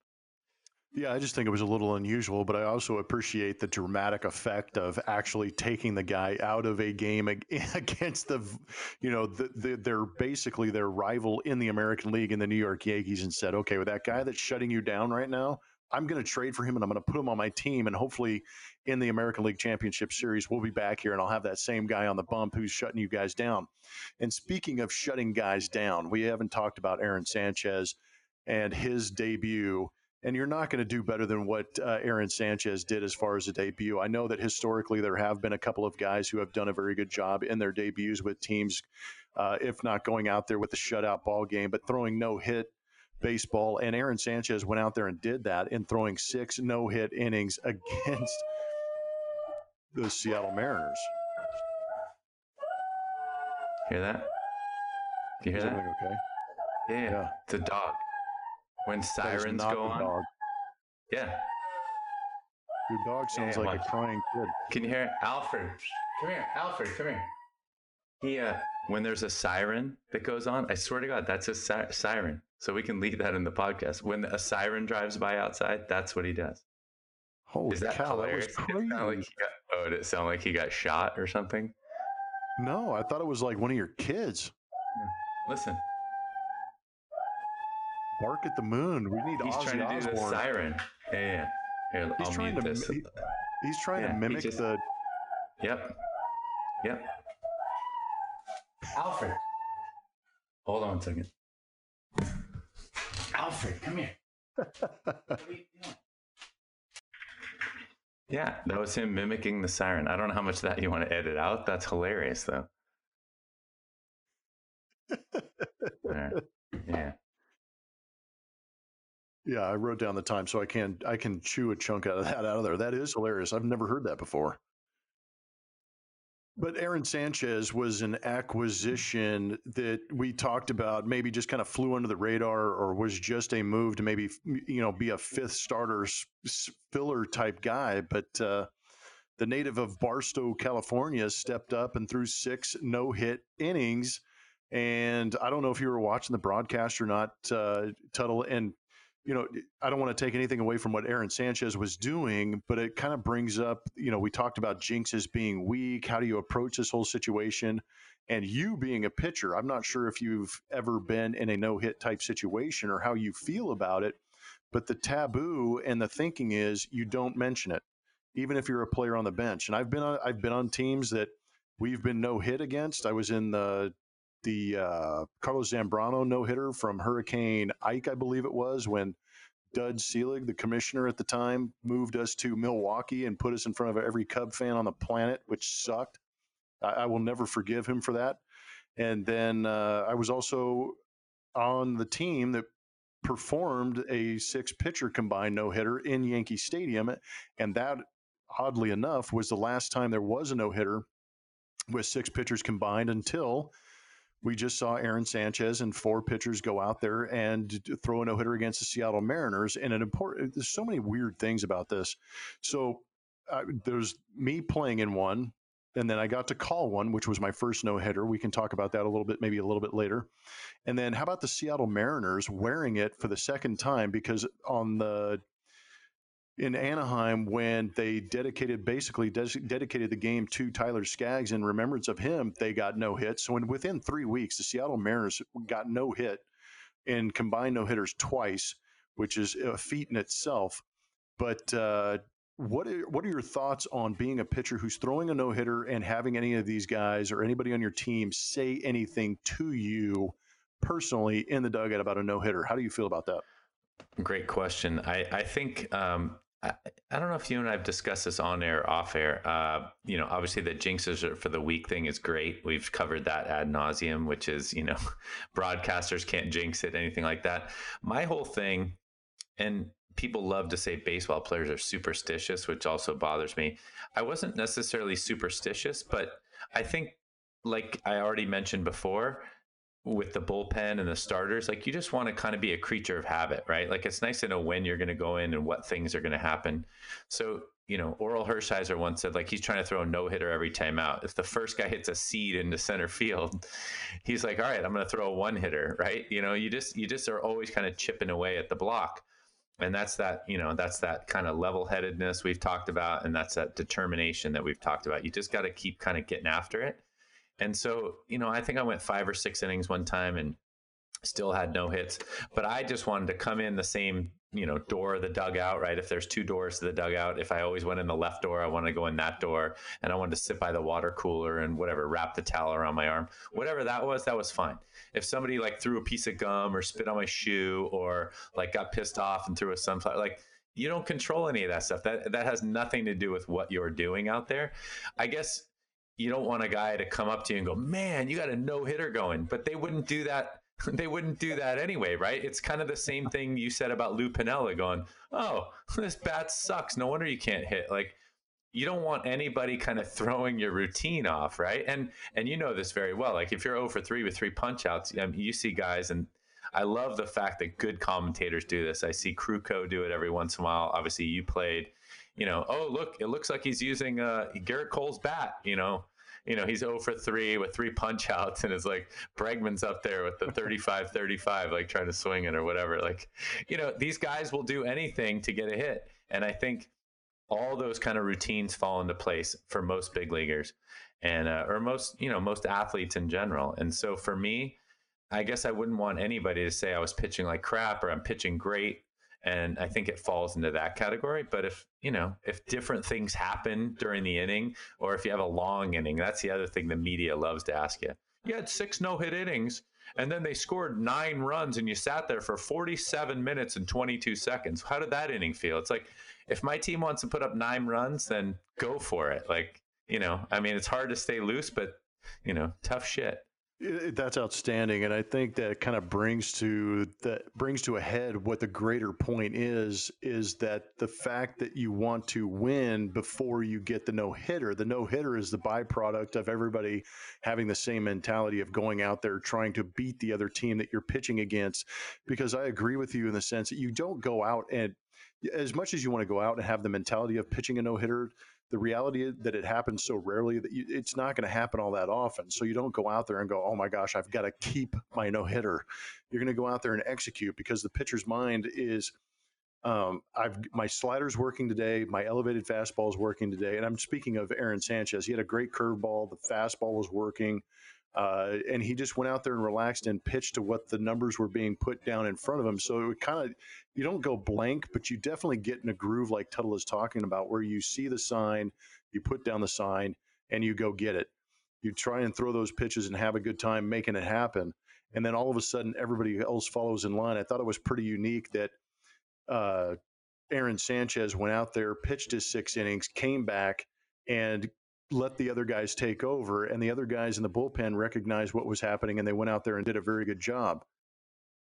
Yeah, I just think it was a little unusual, but I also appreciate the dramatic effect of actually taking the guy out of a game against the, you know, the, the, they're basically their rival in the American League in the New York Yankees and said, okay, with that guy that's shutting you down right now, I'm going to trade for him and I'm going to put him on my team. And hopefully in the American League Championship Series, we'll be back here and I'll have that same guy on the bump who's shutting you guys down. And speaking of shutting guys down, we haven't talked about Aaron Sanchez and his debut and you're not going to do better than what uh, Aaron Sanchez did as far as a debut. I know that historically there have been a couple of guys who have done a very good job in their debuts with teams, uh, if not going out there with a shutout ball game, but throwing no hit baseball. And Aaron Sanchez went out there and did that in throwing six no hit innings against the Seattle Mariners. Hear that? Do you hear that? Okay. Yeah, yeah, the dog. When sirens go on. Dog. Yeah. Your dog sounds yeah, like a crying kid. Can you hear it? Alfred? Come here, Alfred. Come here. He, uh, when there's a siren that goes on, I swear to God, that's a si- siren. So we can leave that in the podcast. When a siren drives by outside, that's what he does. Holy Is that cow, hilarious? That was crazy. It like got, oh, did it sound like he got shot or something? No, I thought it was like one of your kids. Listen. Bark at the moon. We need He's Ozzy trying to Osbourne. do the siren. Yeah, yeah. Here, he's I'll trying to, this. He, he's trying Yeah, to mimic just- the. Yep. Yep. Alfred. Hold on a second. Alfred, come here. What are you doing? Yeah, that was him mimicking the siren. I don't know how much that you want to edit out. That's hilarious, though. Right. Yeah. Yeah, I wrote down the time so I can I can chew a chunk out of that out of there. That is hilarious. I've never heard that before. But Aaron Sanchez was an acquisition that we talked about, maybe just kind of flew under the radar, or was just a move to maybe you know be a fifth starter filler type guy. But uh, the native of Barstow, California, stepped up and threw six no hit innings. And I don't know if you were watching the broadcast or not, uh, Tuttle. And you know, I don't want to take anything away from what Aaron Sanchez was doing, but it kind of brings up, you know, we talked about jinxes being weak. How do you approach this whole situation? And you being a pitcher, I'm not sure if you've ever been in a no hit type situation or how you feel about it, but the taboo and the thinking is you don't mention it, even if you're a player on the bench. And I've been on, I've been on teams that we've been no hit against. I was in the the uh, Carlos Zambrano no hitter from Hurricane Ike, I believe it was, when Bud Selig, the commissioner at the time, moved us to Milwaukee and put us in front of every Cub fan on the planet, which sucked. I, I will never forgive him for that. And then uh, I was also on the team that performed a six pitcher combined no hitter in Yankee Stadium. And that, oddly enough, was the last time there was a no hitter with six pitchers combined until we just saw Aaron Sanchez and four pitchers go out there and throw a no hitter against the Seattle Mariners. And an important, there's so many weird things about this. So uh, there's me playing in one, and then I got to call one, which was my first no hitter. We can talk about that a little bit, maybe a little bit later. And then how about the Seattle Mariners wearing it for the second time? Because on the in Anaheim when they dedicated basically des- dedicated the game to Tyler Skaggs in remembrance of him. They got no hits. So in, within three weeks, the Seattle Mariners got no hit and combined no hitters twice, which is a feat in itself. But uh, what are, what are your thoughts on being a pitcher who's throwing a no hitter and having any of these guys or anybody on your team say anything to you personally in the dugout about a no hitter? How do you feel about that? Great question. I, I think um, I, I, don't know if you and I have discussed this on air, or off air. Uh, you know, obviously the jinxes for the week thing is great. We've covered that ad nauseum, which is you know, broadcasters can't jinx it, anything like that. My whole thing, and people love to say baseball players are superstitious, which also bothers me. I wasn't necessarily superstitious, but I think, like I already mentioned before, with the bullpen and the starters, like you just want to kind of be a creature of habit, right? Like it's nice to know when you're going to go in and what things are going to happen. So you know, Orel Hershiser once said like he's trying to throw a no hitter every time out. If the first guy hits a seed into center field, he's like, all right, I'm going to throw a one hitter, right? You know, you just you just are always kind of chipping away at the block, and that's that you know that's that kind of level headedness we've talked about, and that's that determination that we've talked about. You just got to keep kind of getting after it. And so, you know, I think I went five or six innings one time and still had no hits, but I just wanted to come in the same you know door of the dugout right? If there's two doors to the dugout if i always went in the left door i want to go in that door and i wanted to sit by the water cooler and whatever wrap the towel around my arm whatever that was that was fine. If somebody like threw a piece of gum or spit on my shoe or like got pissed off and threw a sunflower like you don't control any of that stuff. That that has nothing to do with what you're doing out there. I guess you don't want a guy to come up to you and go man you got a no hitter going but they wouldn't do that they wouldn't do that anyway, right? It's kind of the same thing you said about Lou Piniella going, oh, this bat sucks. No wonder you can't hit. Like, you don't want anybody kind of throwing your routine off, right? And and you know this very well. Like if you're 0 for 3 with three punch outs, I mean, you see guys and I love the fact that good commentators do this. I see Krukow do it every once in a while. Obviously, you played, you know, oh, look, it looks like he's using uh, Gerrit Cole's bat, you know, you know, he's 0 for 3 with three punch outs and it's like Bregman's up there with the 35 35, like trying to swing it or whatever. Like, you know, these guys will do anything to get a hit. And I think all those kind of routines fall into place for most big leaguers and, uh, or most, you know, most athletes in general. And so for me, I guess I wouldn't want anybody to say I was pitching like crap or I'm pitching great and I think it falls into that category. But if you know if different things happen during the inning, or if you have a long inning, that's the other thing the media loves to ask you. You had six no hit innings, and then they scored nine runs, and you sat there for 47 minutes and 22 seconds. How did that inning feel? It's like if my team wants to put up nine runs, then go for it. Like you know, I mean, it's hard to stay loose, but you know, tough shit. That's outstanding, and I think that kind of brings to that brings to a head what the greater point is: is that the fact that you want to win before you get the no hitter. The no hitter is the byproduct of everybody having the same mentality of going out there trying to beat the other team that you're pitching against. Because I agree with you in the sense that you don't go out and as much as you want to go out and have the mentality of pitching a no hitter, the reality that it happens so rarely that you, it's not going to happen all that often. So you don't go out there and go, oh my gosh, I've got to keep my no hitter. You're going to go out there and execute because the pitcher's mind is. Um, I've my slider's working today. My elevated fastball is working today, and I'm speaking of Aaron Sanchez. He had a great curveball. The fastball was working. Uh, and he just went out there and relaxed and pitched to what the numbers were being put down in front of him. So it kind of, you don't go blank, but you definitely get in a groove like Tuttle is talking about, where you see the sign, you put down the sign, and you go get it. You try and throw those pitches and have a good time making it happen. And then all of a sudden, everybody else follows in line. I thought it was pretty unique that uh, Aaron Sanchez went out there, pitched his six innings, came back, and let the other guys take over, and the other guys in the bullpen recognized what was happening, and they went out there and did a very good job.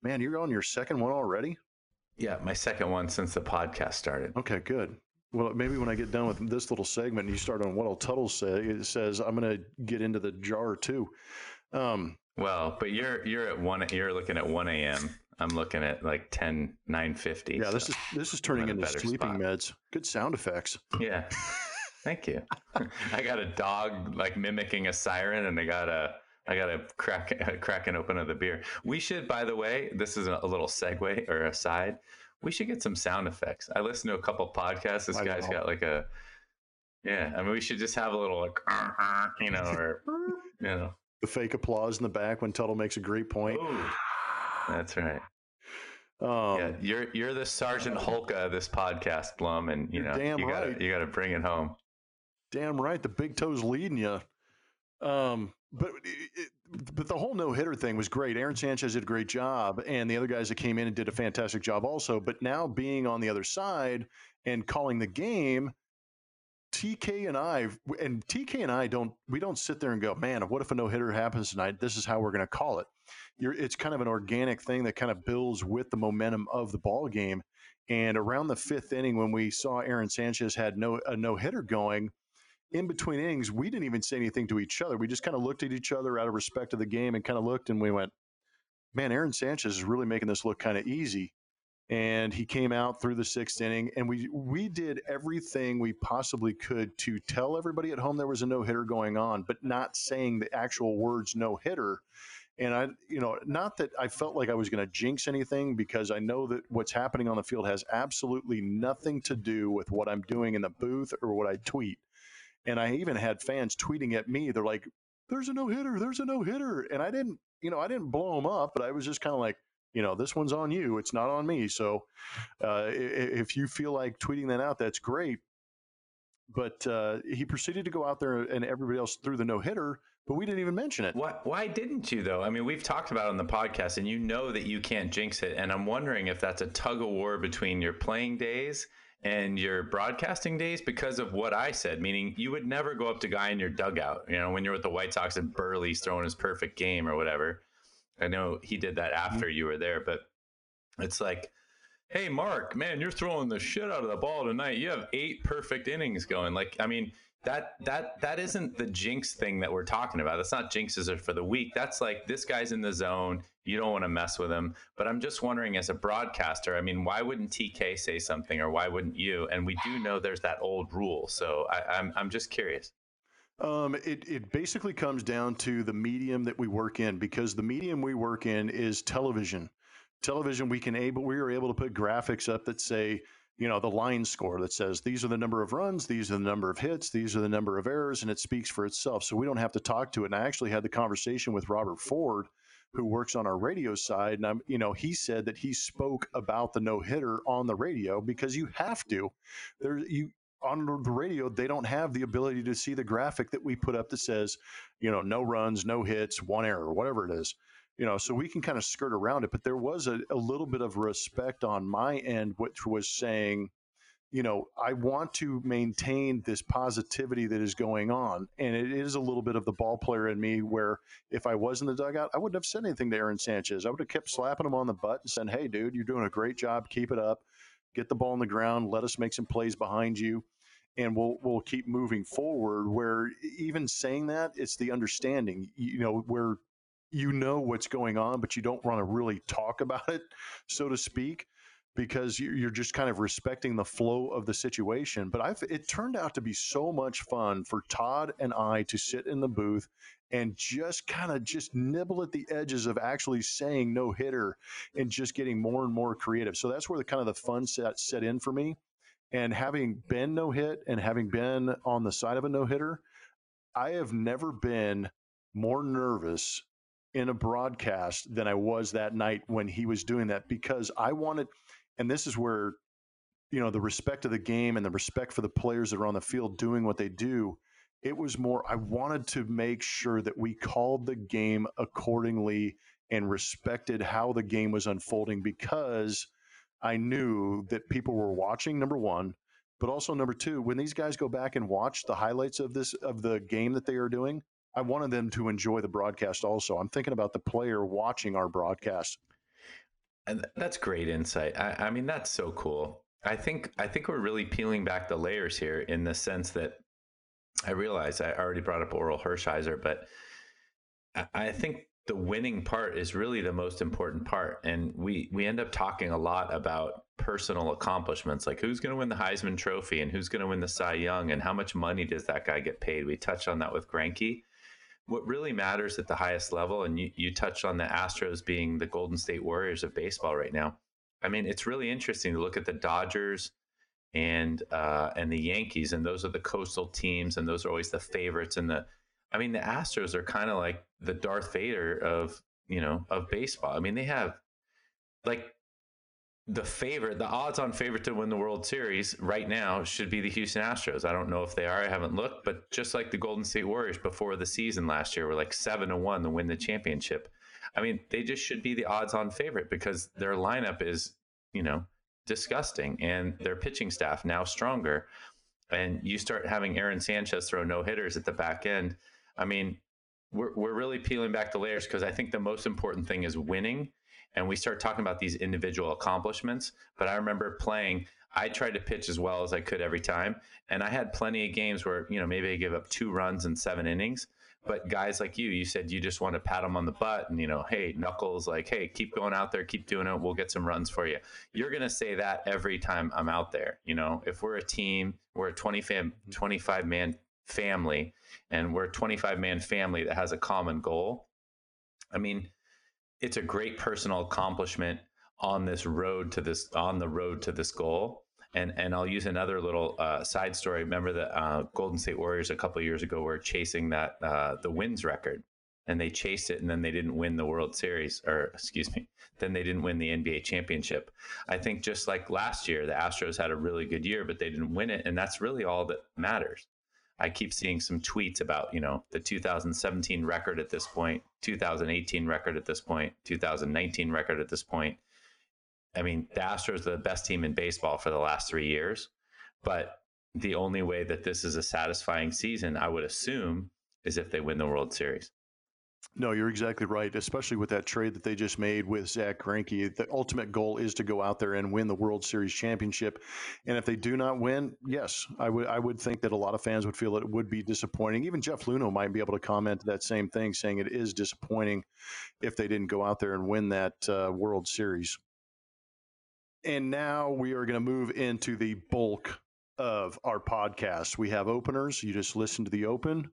Man, you're on your second one already. Yeah, my second one since the podcast started. Okay, good. Well, maybe when I get done with this little segment, and you start on what all Tuttle say, it says I'm going to get into the jar too. Um, well, but you're you're at one. You're looking at one a.m. I'm looking at like 10, 950. Yeah, this is this is turning into sleeping spot. meds. Good sound effects. Yeah. Thank you. I got a dog like mimicking a siren, and I got a I got a crack cracking open of the beer. We should, by the way, this is a little segue or aside. We should get some sound effects. I listened to a couple podcasts. This I guy's know. got like a yeah. I mean, we should just have a little like you know or you know the fake applause in the back when Tuttle makes a great point. Ooh, that's right. Um, yeah, you're you're the Sergeant Hulka of this podcast, Blum, and you know you gotta right. you gotta bring it home. Damn right, the big toes leading you. Um, but it, but the whole no hitter thing was great. Aaron Sanchez did a great job, and the other guys that came in and did a fantastic job also. But now being on the other side and calling the game, TK and I and TK and I don't we don't sit there and go, man, what if a no hitter happens tonight? This is how we're going to call it. You're, it's kind of an organic thing that kind of builds with the momentum of the ball game. And around the fifth inning, when we saw Aaron Sanchez had no a no hitter going, in between innings, we didn't even say anything to each other. We just kind of looked at each other out of respect of the game and kind of looked and we went, man, Aaron Sanchez is really making this look kind of easy. and he came out through the sixth inning and we we did everything we possibly could to tell everybody at home there was a no hitter going on but not saying the actual words no hitter and I, you know, not that I felt like I was going to jinx anything because I know that what's happening on the field has absolutely nothing to do with what I'm doing in the booth or what I tweet. And I even had fans tweeting at me. They're like, there's a no hitter, there's a no hitter. And I didn't, you know, I didn't blow them up, but I was just kind of like, you know, this one's on you. It's not on me. So uh, if you feel like tweeting that out, that's great. But uh, he proceeded to go out there and everybody else threw the no hitter but we didn't even mention it. Why, why didn't you, though? I mean, we've talked about it on the podcast, and you know that you can't jinx it. And I'm wondering if that's a tug of war between your playing days and your broadcasting days because of what I said, meaning you would never go up to guy in your dugout, you know, when you're with the White Sox and Buehrle's throwing his perfect game or whatever. I know he did that after mm-hmm. you were there, but it's like, hey, Mark, man, you're throwing the shit out of the ball tonight. You have eight perfect innings going. Like, I mean, that that that isn't the jinx thing that we're talking about. That's not jinxes are for the week. That's like this guy's in the zone. You don't want to mess with him. But I'm just wondering, as a broadcaster, I mean, why wouldn't TK say something, or why wouldn't you? And we do know there's that old rule. So I, I'm I'm just curious. Um, it, it basically comes down to the medium that we work in because the medium we work in is television. Television, we can able we are able to put graphics up that say you know, the line score that says these are the number of runs, these are the number of hits, these are the number of errors, and it speaks for itself. So we don't have to talk to it. And I actually had the conversation with Robert Ford, who works on our radio side, and I'm, you know, he said that he spoke about the no hitter on the radio because you have to. There, you on the radio, they don't have the ability to see the graphic that we put up that says, you know, no runs, no hits, one error, whatever it is you know, so we can kind of skirt around it. But there was a, a little bit of respect on my end, which was saying, you know, I want to maintain this positivity that is going on. And it is a little bit of the ball player in me where if I was in the dugout, I wouldn't have said anything to Aaron Sanchez. I would have kept slapping him on the butt and saying, hey, dude, you're doing a great job. Keep it up. Get the ball on the ground. Let us make some plays behind you. And we'll we'll keep moving forward. Where even saying that, it's the understanding. You know, where you know what's going on, but you don't want to really talk about it, so to speak, because you're just kind of respecting the flow of the situation. But I've, it turned out to be so much fun for Todd and I to sit in the booth and just kind of just nibble at the edges of actually saying no hitter and just getting more and more creative. So that's where the kind of the fun set set in for me. And having been no hit and having been on the side of a no hitter, I have never been more nervous in a broadcast than I was that night when he was doing that because I wanted, and this is where, you know, the respect of the game and the respect for the players that are on the field doing what they do. It was more, I wanted to make sure that we called the game accordingly and respected how the game was unfolding because I knew that people were watching, number one, but also number two, when these guys go back and watch the highlights of this, of the game that they are doing, I wanted them to enjoy the broadcast also. I'm thinking about the player watching our broadcast. And that's great insight. I, I mean, that's so cool. I think I think we're really peeling back the layers here in the sense that I realize I already brought up Orel Hershiser, but I think the winning part is really the most important part. And we we end up talking a lot about personal accomplishments, like who's going to win the Heisman Trophy and who's going to win the Cy Young and how much money does that guy get paid. We touched on that with Greinke what really matters at the highest level, and you, you touched on the Astros being the Golden State Warriors of baseball right now. I mean, it's really interesting to look at the Dodgers and uh, and the Yankees, and those are the coastal teams, and those are always the favorites. And the, I mean, the Astros are kind of like the Darth Vader of you know of baseball. I mean, they have like the favorite, the odds on favorite to win the World Series right now should be the Houston Astros. I don't know if they are. I haven't looked, but just like the Golden State Warriors before the season last year were like seven to one to win the championship. I mean, they just should be the odds on favorite because their lineup is, you know, disgusting and their pitching staff now stronger. And you start having Aaron Sanchez throw no hitters at the back end. I mean, we're, we're really peeling back the layers because I think the most important thing is winning and we start talking about these individual accomplishments. But I remember playing, I tried to pitch as well as I could every time. And I had plenty of games where, you know, maybe I give up two runs in seven innings. But guys like you, you said you just want to pat them on the butt and, you know, hey, Knuckles, like, hey, keep going out there, keep doing it. We'll get some runs for you. You're going to say that every time I'm out there. You know, if we're a team, we're a 20 fam, 25 man family, and we're a 25 man family that has a common goal. I mean, it's a great personal accomplishment on this road to this on the road to this goal and and I'll use another little uh, side story. Remember the uh, Golden State Warriors a couple years ago were chasing that uh, the wins record, and they chased it, and then they didn't win the World Series, or excuse me, then they didn't win the NBA championship. I think just like last year, the Astros had a really good year, but they didn't win it, and that's really all that matters. I keep seeing some tweets about, you know, the 2017 record at this point, 2018 record at this point, 2019 record at this point. I mean, the Astros are the best team in baseball for the last three years, but the only way that this is a satisfying season, I would assume, is if they win the World Series. No, you're exactly right. Especially with that trade that they just made with Zach Greinke, the ultimate goal is to go out there and win the World Series championship. And if they do not win, yes, I would I would think that a lot of fans would feel that it would be disappointing. Even Jeff Luhnow might be able to comment that same thing, saying it is disappointing if they didn't go out there and win that uh, World Series. And now we are going to move into the bulk of our podcast. We have openers. You just listen to the open.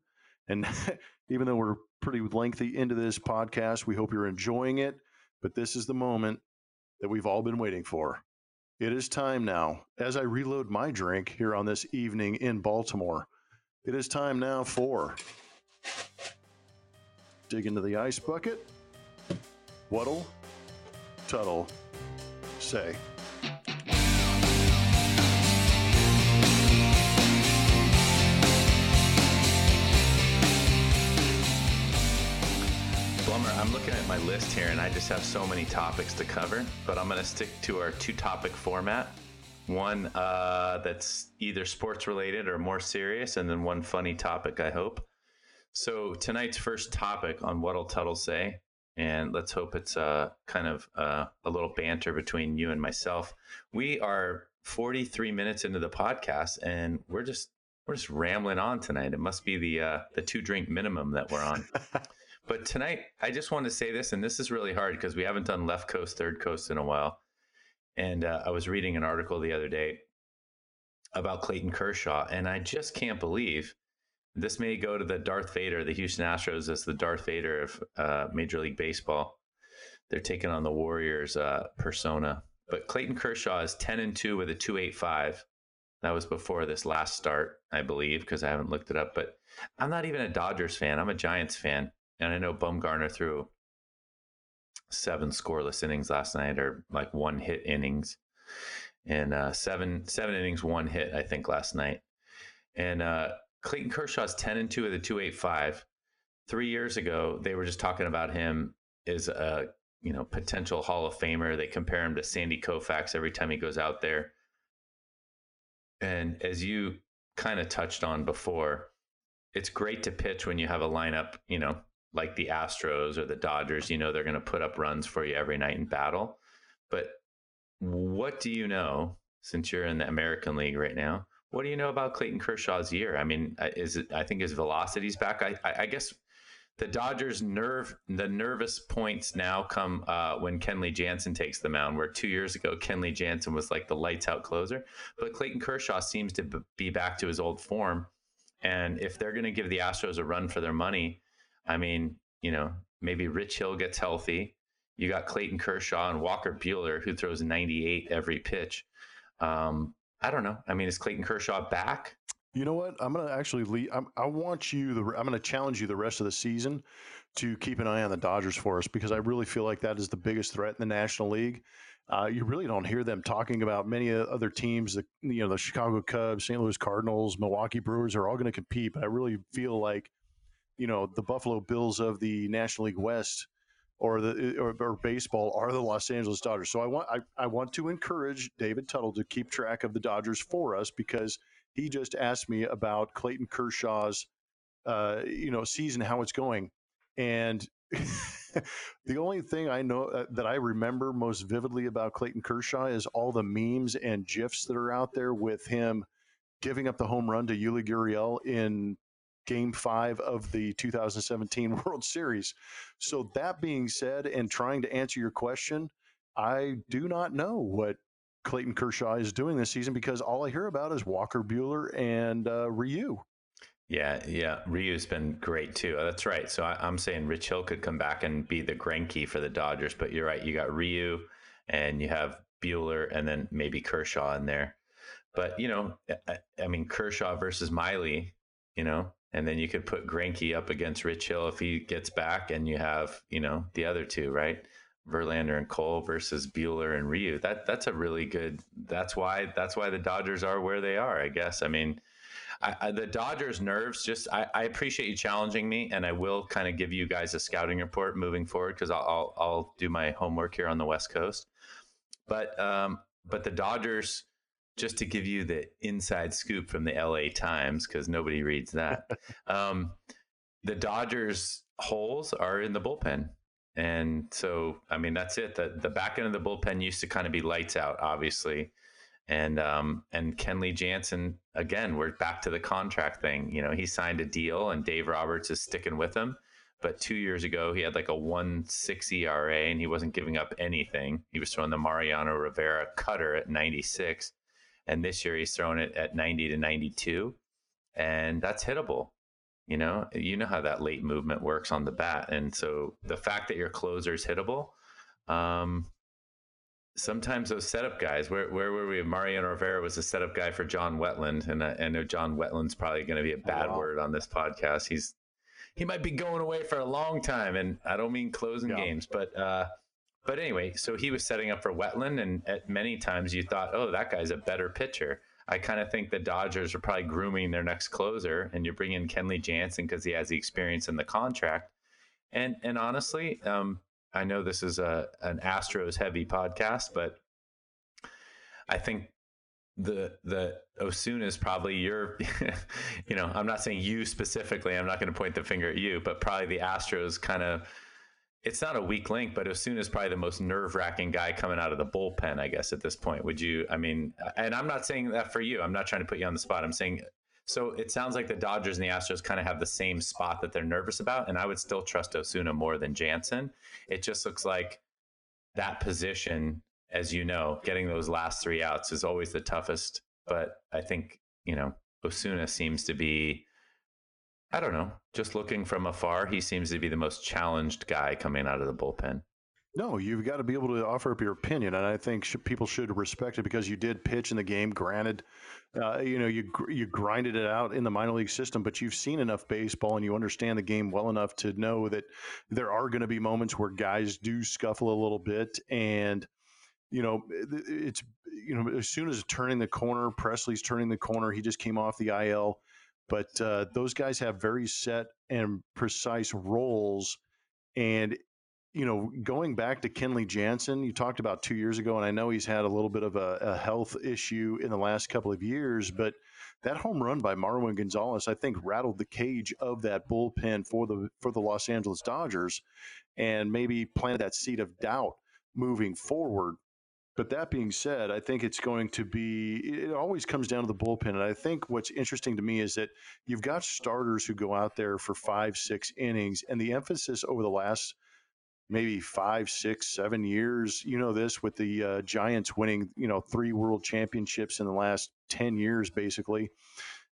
And even though we're pretty lengthy into this podcast, we hope you're enjoying it. But this is the moment that we've all been waiting for. It is time now, as I reload my drink here on this evening in Baltimore. It is time now for dig into the ice bucket. What'll Tuttle say? I'm looking at my list here and I just have so many topics to cover, but I'm going to stick to our two topic format. One uh, that's either sports related or more serious, and then one funny topic, I hope. So, tonight's first topic on What'll Tuttle Say, and let's hope it's uh, kind of uh, a little banter between you and myself. We are 43 minutes into the podcast, and we're just we're just rambling on tonight. It must be the uh, the two drink minimum that we're on. But tonight, I just want to say this, and this is really hard because we haven't done left coast, third coast in a while. And uh, I was reading an article the other day about Clayton Kershaw, and I just can't believe this may go to the Darth Vader, the Houston Astros, as the Darth Vader of uh, Major League Baseball. They're taking on the Warriors uh, persona. But Clayton Kershaw is 10 and 2 with a 285. That was before this last start, I believe, because I haven't looked it up. But I'm not even a Dodgers fan. I'm a Giants fan. And I know Bumgarner threw seven scoreless innings last night, or like one hit innings, and uh, seven seven innings, one hit, I think last night. And uh, Clayton Kershaw's ten and two of the two eight five. Three years ago, they were just talking about him as a you know potential Hall of Famer. They compare him to Sandy Koufax every time he goes out there. And as you kind of touched on before, it's great to pitch when you have a lineup, you know, like the Astros or the Dodgers, you know they're going to put up runs for you every night in battle. But what do you know since you're in the American League right now? What do you know about Clayton Kershaw's year? I mean, is it? I think his velocity's back. I, I, I guess the Dodgers' nerve, the nervous points now come uh, when Kenley Jansen takes the mound. Where two years ago Kenley Jansen was like the lights out closer, but Clayton Kershaw seems to be back to his old form. And if they're going to give the Astros a run for their money, I mean, you know, maybe Rich Hill gets healthy. You got Clayton Kershaw and Walker Buehler, who throws 98 every pitch. Um, I don't know. I mean, is Clayton Kershaw back? You know what? I'm going to actually lead. I'm, i want you. The, I'm going to challenge you the rest of the season to keep an eye on the Dodgers for us because I really feel like that is the biggest threat in the National League. Uh, you really don't hear them talking about many other teams. The you know the Chicago Cubs, St. Louis Cardinals, Milwaukee Brewers are all going to compete, but I really feel like you know the Buffalo Bills of the National League West or the or, or, baseball are the Los Angeles Dodgers. So I want I, I want to encourage David Tuttle to keep track of the Dodgers for us because he just asked me about Clayton Kershaw's uh, you know season how it's going and the only thing I know uh, that I remember most vividly about Clayton Kershaw is all the memes and gifs that are out there with him giving up the home run to Yuli Gurriel in game five of the 2017 World Series. So, that being said, and trying to answer your question, I do not know what Clayton Kershaw is doing this season because all I hear about is Walker Buehler and uh, Ryu. Yeah, yeah. Ryu's been great too. That's right. So I, am saying Rich Hill could come back and be the Greinke for the Dodgers, but you're right. You got Ryu and you have Buehler and then maybe Kershaw in there. But, you know, I, I mean, Kershaw versus Miley, you know, and then you could put Greinke up against Rich Hill if he gets back and you have, you know, the other two, right? Verlander and Cole versus Buehler and Ryu. That that's a really good. That's why that's why the Dodgers are where they are. I guess. I mean, I, I, the Dodgers' nerves. Just I, I, appreciate you challenging me, and I will kind of give you guys a scouting report moving forward because I'll, I'll, I'll do my homework here on the West Coast. But um, but the Dodgers, just to give you the inside scoop from the L.A. Times because nobody reads that. um, the Dodgers' holes are in the bullpen. And so, I mean, that's it. The, the back end of the bullpen used to kind of be lights out, obviously and um, and Kenley Jansen again. We're back to the contract thing. You know, he signed a deal, and Dave Roberts is sticking with him. But two years ago, he had like a one six ERA, and he wasn't giving up anything. He was throwing the Mariano Rivera cutter at ninety six, and this year he's throwing it at ninety to ninety two, and that's hittable. You know, you know how that late movement works on the bat, and so the fact that your closer is hittable. Um, sometimes those setup guys, where where were we? Mariano Rivera was a setup guy for John Wetteland. and I, I know John Wetteland's probably going to be a bad oh, wow. word on this podcast. He's he might be going away for a long time, and I don't mean closing yeah. games, but uh, but anyway, so he was setting up for Wetteland, and at many times you thought, oh, that guy's a better pitcher. I kind of think the Dodgers are probably grooming their next closer, and you bring in Kenley Jansen because he has the experience in the contract. And and honestly, um, I know this is a an Astros heavy podcast, but I think the the Osuna is probably your you know, I'm not saying you specifically, I'm not going to point the finger at you, but probably the Astros kind of it's not a weak link, but Osuna is probably the most nerve wracking guy coming out of the bullpen, I guess, at this point. Would you, I mean, and I'm not saying that for you. I'm not trying to put you on the spot. I'm saying so it sounds like the Dodgers and the Astros kind of have the same spot that they're nervous about, and I would still trust Osuna more than Jansen. It just looks like that position, as you know, getting those last three outs is always the toughest. But I think you know Osuna seems to be. I don't know. Just looking from afar, he seems to be the most challenged guy coming out of the bullpen. No, you've got to be able to offer up your opinion, and I think sh- people should respect it because you did pitch in the game. Granted, uh, you know you you grinded it out in the minor league system, but you've seen enough baseball and you understand the game well enough to know that there are going to be moments where guys do scuffle a little bit, and you know it's you know Osuna's turning the corner, Pressly's turning the corner. He just came off the IL, but uh, those guys have very set and precise roles and you know, going back to Kenley Jansen, you talked about two years ago, and I know he's had a little bit of a, a, health issue in the last couple of years, but that home run by Marwin Gonzalez, I think, rattled the cage of that bullpen for the for the Los Angeles Dodgers, and maybe planted that seed of doubt moving forward. But that being said, I think it's going to be, it always comes down to the bullpen. And I think what's interesting to me is that you've got starters who go out there for five, six innings, and the emphasis over the last maybe five, six, seven years. You know this with the uh, Giants winning, you know, three World Championships in the last ten years, basically.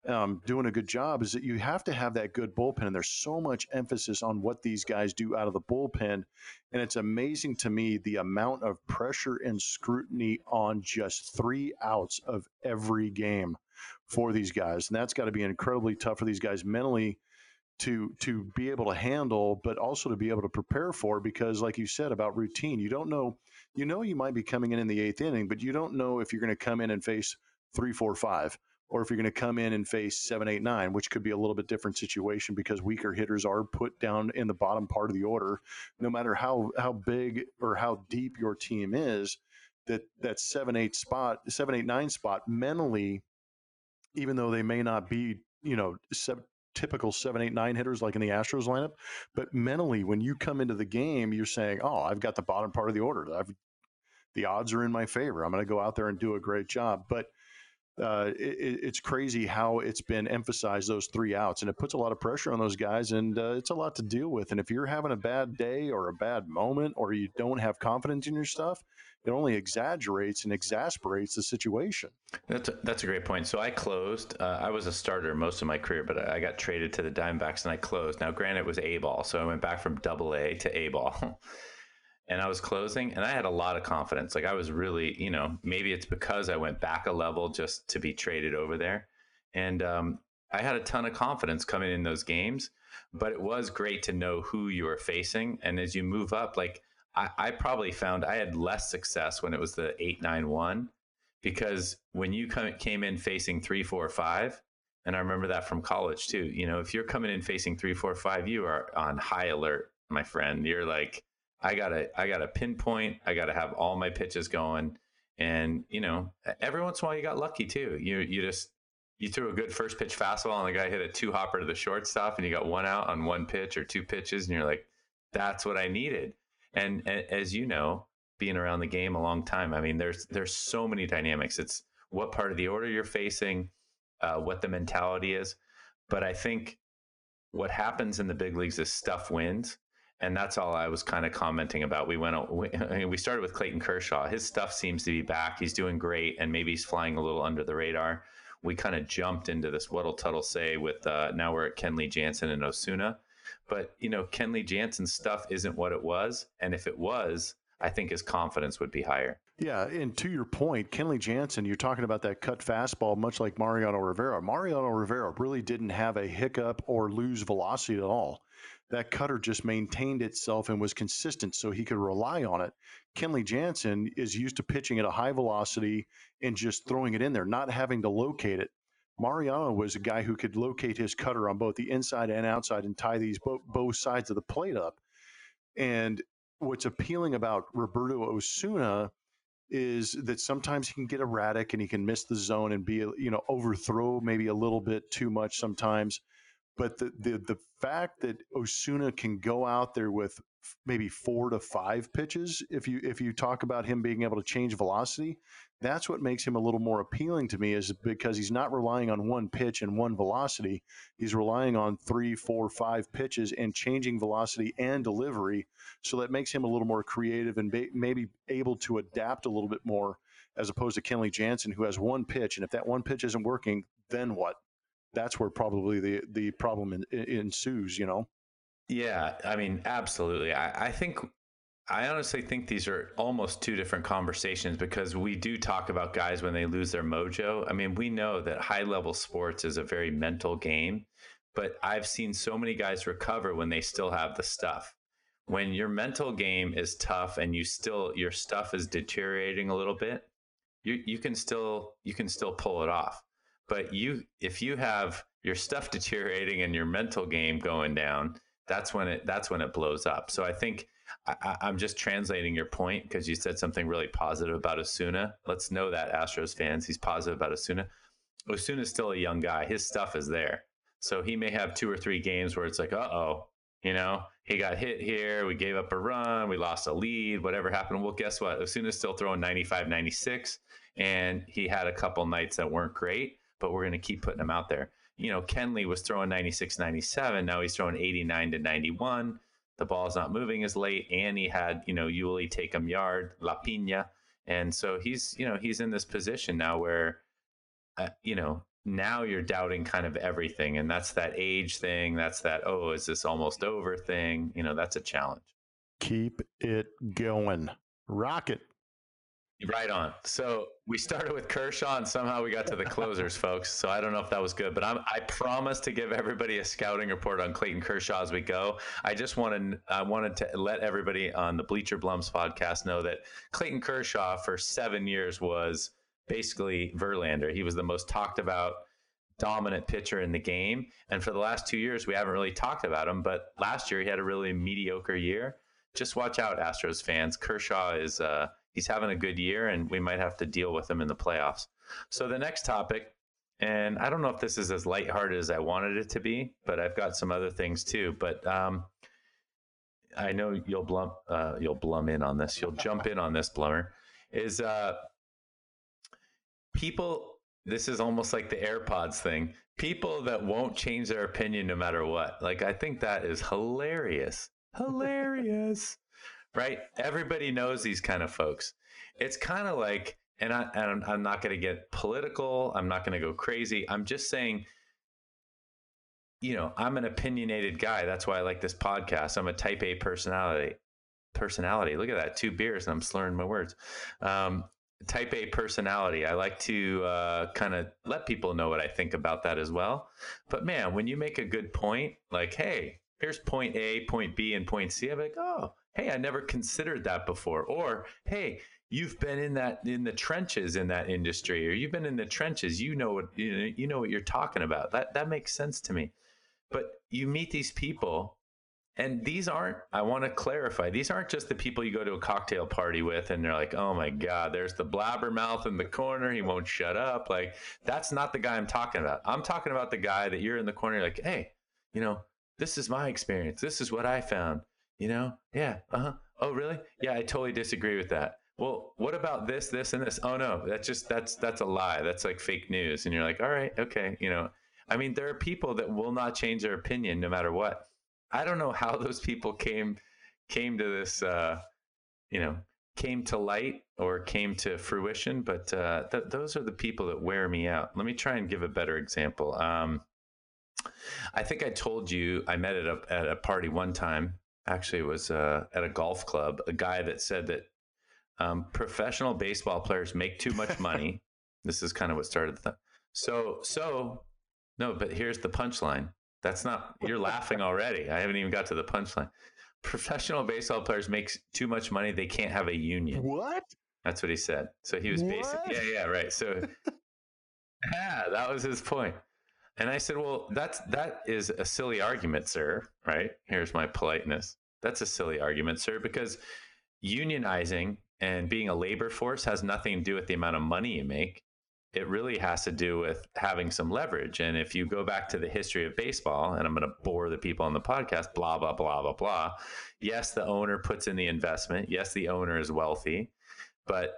Um, doing a good job is that you have to have that good bullpen, and there's so much emphasis on what these guys do out of the bullpen, and it's amazing to me the amount of pressure and scrutiny on just three outs of every game for these guys, and that's got to be incredibly tough for these guys mentally to to be able to handle, but also to be able to prepare for. Because, like you said about routine, you don't know. You know you might be coming in in the eighth inning, but you don't know if you're going to come in and face three, four, five, or if you're going to come in and face seven, eight, nine, which could be a little bit different situation because weaker hitters are put down in the bottom part of the order, no matter how how big or how deep your team is. That that seven, eight spot, seven, eight, nine spot mentally, even though they may not be you know seven, typical seven, eight, nine hitters like in the Astros lineup. But mentally, when you come into the game, you're saying, "Oh, I've got the bottom part of the order. I've, the odds are in my favor. I'm going to go out there and do a great job." But uh, it, it's crazy how it's been emphasized those three outs, and it puts a lot of pressure on those guys, and uh, it's a lot to deal with. And if you're having a bad day or a bad moment, or you don't have confidence in your stuff, it only exaggerates and exasperates the situation. That's a, that's a great point. So I closed. Uh, I was a starter most of my career, but I got traded to the Diamondbacks and I closed. Now, granted, it was A ball, so I went back from Double A to A ball. and I was closing and I had a lot of confidence. Like I was really, you know, maybe it's because I went back a level just to be traded over there. And um, I had a ton of confidence coming in those games, but it was great to know who you were facing. And as you move up, like I, I probably found I had less success when it was the 891 because when you come, came in facing three, four, five, and I remember that from college too, you know, if you're coming in facing three, four, five, you are on high alert, my friend. You're like, I gotta I gotta pinpoint. I gotta have all my pitches going. And you know, every once in a while you got lucky too. You you just you threw a good first pitch fastball and the guy hit a two hopper to the shortstop and you got one out on one pitch or two pitches and you're like, that's what I needed. And, and as you know, being around the game a long time, I mean, there's there's so many dynamics. It's what part of the order you're facing, uh, what the mentality is. But I think what happens in the big leagues is stuff wins and that's all I was kind of commenting about. We went, we, we started with Clayton Kershaw. His stuff seems to be back. He's doing great, and maybe he's flying a little under the radar. We kind of jumped into this what'll Tuttle say with uh, now we're at Kenley Jansen and Osuna, but you know Kenley Jansen's stuff isn't what it was, and if it was, I think his confidence would be higher. Yeah, and to your point, Kenley Jansen, you're talking about that cut fastball, much like Mariano Rivera. Mariano Rivera really didn't have a hiccup or lose velocity at all that cutter just maintained itself and was consistent so he could rely on it. Kenley Jansen is used to pitching at a high velocity and just throwing it in there, not having to locate it. Mariano was a guy who could locate his cutter on both the inside and outside and tie these bo- both sides of the plate up. And what's appealing about Roberto Osuna is that sometimes he can get erratic and he can miss the zone and be, you know, overthrow maybe a little bit too much sometimes. But the, the the fact that Osuna can go out there with maybe four to five pitches, if you if you talk about him being able to change velocity, that's what makes him a little more appealing to me. Is because he's not relying on one pitch and one velocity. He's relying on three, four, five pitches and changing velocity and delivery. So that makes him a little more creative and ba- maybe able to adapt a little bit more as opposed to Kenley Jansen, who has one pitch, and if that one pitch isn't working, then what? That's where probably the the problem in, in, ensues. You know. Yeah, I mean, absolutely. I, I think I honestly think these are almost two different conversations because we do talk about guys when they lose their mojo. I mean, we know that high level sports is a very mental game, but I've seen so many guys recover when they still have the stuff. When your mental game is tough and you still your stuff is deteriorating a little bit, you you can still you can still pull it off. But you, if you have your stuff deteriorating and your mental game going down, that's when it that's when it blows up. So I think I, am just translating your point because you said something really positive about Osuna. Let's know that Astros fans, he's positive about Osuna. Osuna is still a young guy. His stuff is there. So he may have two or three games where it's like, uh oh, you know, he got hit here. We gave up a run. We lost a lead. Whatever happened. Well, guess what? Osuna's still throwing 95, 96. And he had a couple nights that weren't great but we're going to keep putting him out there. You know, Kenley was throwing 96, 97. Now he's throwing 89 to 91. The ball's not moving as late. And he had, you know, Yuli take him yard, La Pina. And so he's, you know, he's in this position now where, uh, you know, now you're doubting kind of everything. And that's that age thing. That's that, oh, is this almost over thing? You know, that's a challenge. Keep it going. Rocket. Right on. So we started with Kershaw, and somehow we got to the closers, folks. So I don't know if that was good, but I'm, I promise to give everybody a scouting report on Clayton Kershaw as we go. I just wanted I wanted to let everybody on the Bleacher Blums podcast know that Clayton Kershaw for seven years was basically Verlander. He was the most talked about dominant pitcher in the game, and for the last two years we haven't really talked about him. But last year he had a really mediocre year. Just watch out, Astros fans. Kershaw is. Uh, he's having a good year, and we might have to deal with him in the playoffs. So the next topic, and I don't know if this is as lighthearted as I wanted it to be, but I've got some other things too. But um, I know you'll blum uh, you'll blum in on this. You'll jump in on this, Blummer. Is uh, people this is almost like the AirPods thing. People that won't change their opinion no matter what. Like I think that is hilarious. Hilarious. Right? Everybody knows these kind of folks. It's kind of like and I and I'm not going to get political. I'm not going to go crazy. I'm just saying you know, I'm an opinionated guy. That's why I like this podcast. I'm a type A personality. Personality. Look at that. Two beers and I'm slurring my words. Um, type A personality. I like to uh, kind of let people know what I think about that as well. But man, when you make a good point, like, hey, here's point A, point B, and point C, I'm like, oh, hey, I never considered that before. Or, hey, you've been in that in the trenches in that industry, or you've been in the trenches. You know what you know, what you're talking about. That that makes sense to me. But you meet these people and these aren't i want to clarify these aren't just the people you go to a cocktail party with and they're like oh my god there's the blabbermouth in the corner he won't shut up like that's not the guy i'm talking about i'm talking about the guy that you're in the corner like hey you know this is my experience this is what i found you know yeah uh-huh oh really yeah i totally disagree with that well what about this this and this oh no that's just that's that's a lie that's like fake news and you're like all right okay you know I mean, there are people that will not change their opinion no matter what. I don't know how those people came came to this, uh, you know, came to light or came to fruition, but uh, th- those are the people that wear me out. Let me try and give a better example. Um, I think I told you I met at a, at a party one time. Actually, it was uh, at a golf club. A guy that said that um, professional baseball players make too much money. this is kind of what started the. So so no, but here's the punchline. That's not, you're laughing already. I haven't even got to the punchline. Professional baseball players make too much money. They can't have a union. What? That's what he said. So he was basically, yeah, yeah, right. So, yeah, that was his point. And I said, well, that's, that is a silly argument, sir. Right? Here's my politeness. That's a silly argument, sir, because unionizing and being a labor force has nothing to do with the amount of money you make it really has to do with having some leverage. And if you go back to the history of baseball, and I'm going to bore the people on the podcast, blah, blah, blah, blah, blah. Yes, the owner puts in the investment. Yes, the owner is wealthy. But,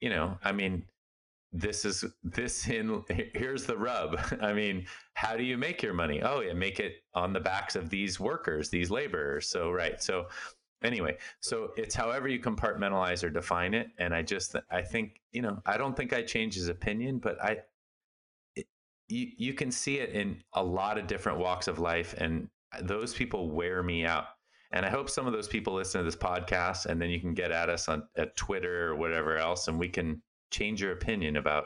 you know, I mean, this is this in here's the rub. I mean, how do you make your money? Oh, yeah, make it on the backs of these workers, these laborers. So, right. So, anyway so it's however you compartmentalize or define it and i just i think you know i don't think i change his opinion but i it, you, you can see it in a lot of different walks of life and those people wear me out and i hope some of those people listen to this podcast and then you can get at us on at twitter or whatever else and we can change your opinion about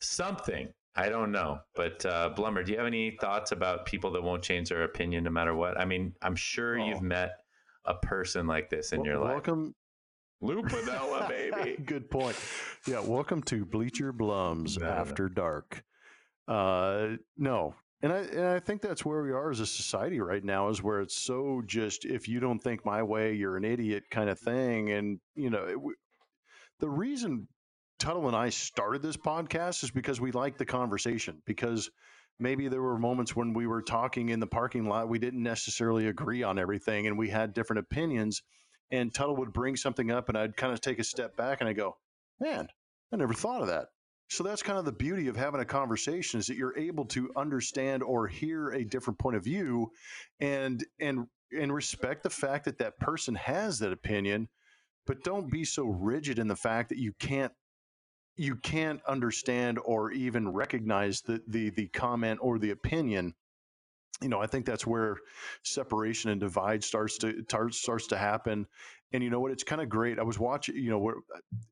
something I don't know, but uh, Blummer, do you have any thoughts about people that won't change their opinion no matter what? I mean, I'm sure oh. you've met a person like this in well, your life. Welcome. Lou Piniella, baby. Good point. Yeah, welcome to Bleacher Blums no, After no. Dark. Uh, no, and I and I think that's where we are as a society right now is where it's so just if you don't think my way, you're an idiot kind of thing. And you know, it, the reason Tuttle and I started this podcast is because we like the conversation because maybe there were moments when we were talking in the parking lot, we didn't necessarily agree on everything and we had different opinions. And Tuttle would bring something up, and I'd kind of take a step back and I go, man, I never thought of that. So that's kind of the beauty of having a conversation is that you're able to understand or hear a different point of view and and and respect the fact that that person has that opinion but don't be so rigid in the fact that you can't you can't understand or even recognize the the the comment or the opinion you know i think that's where separation and divide starts to starts to happen. And you know what? It's kind of great. I was watching you know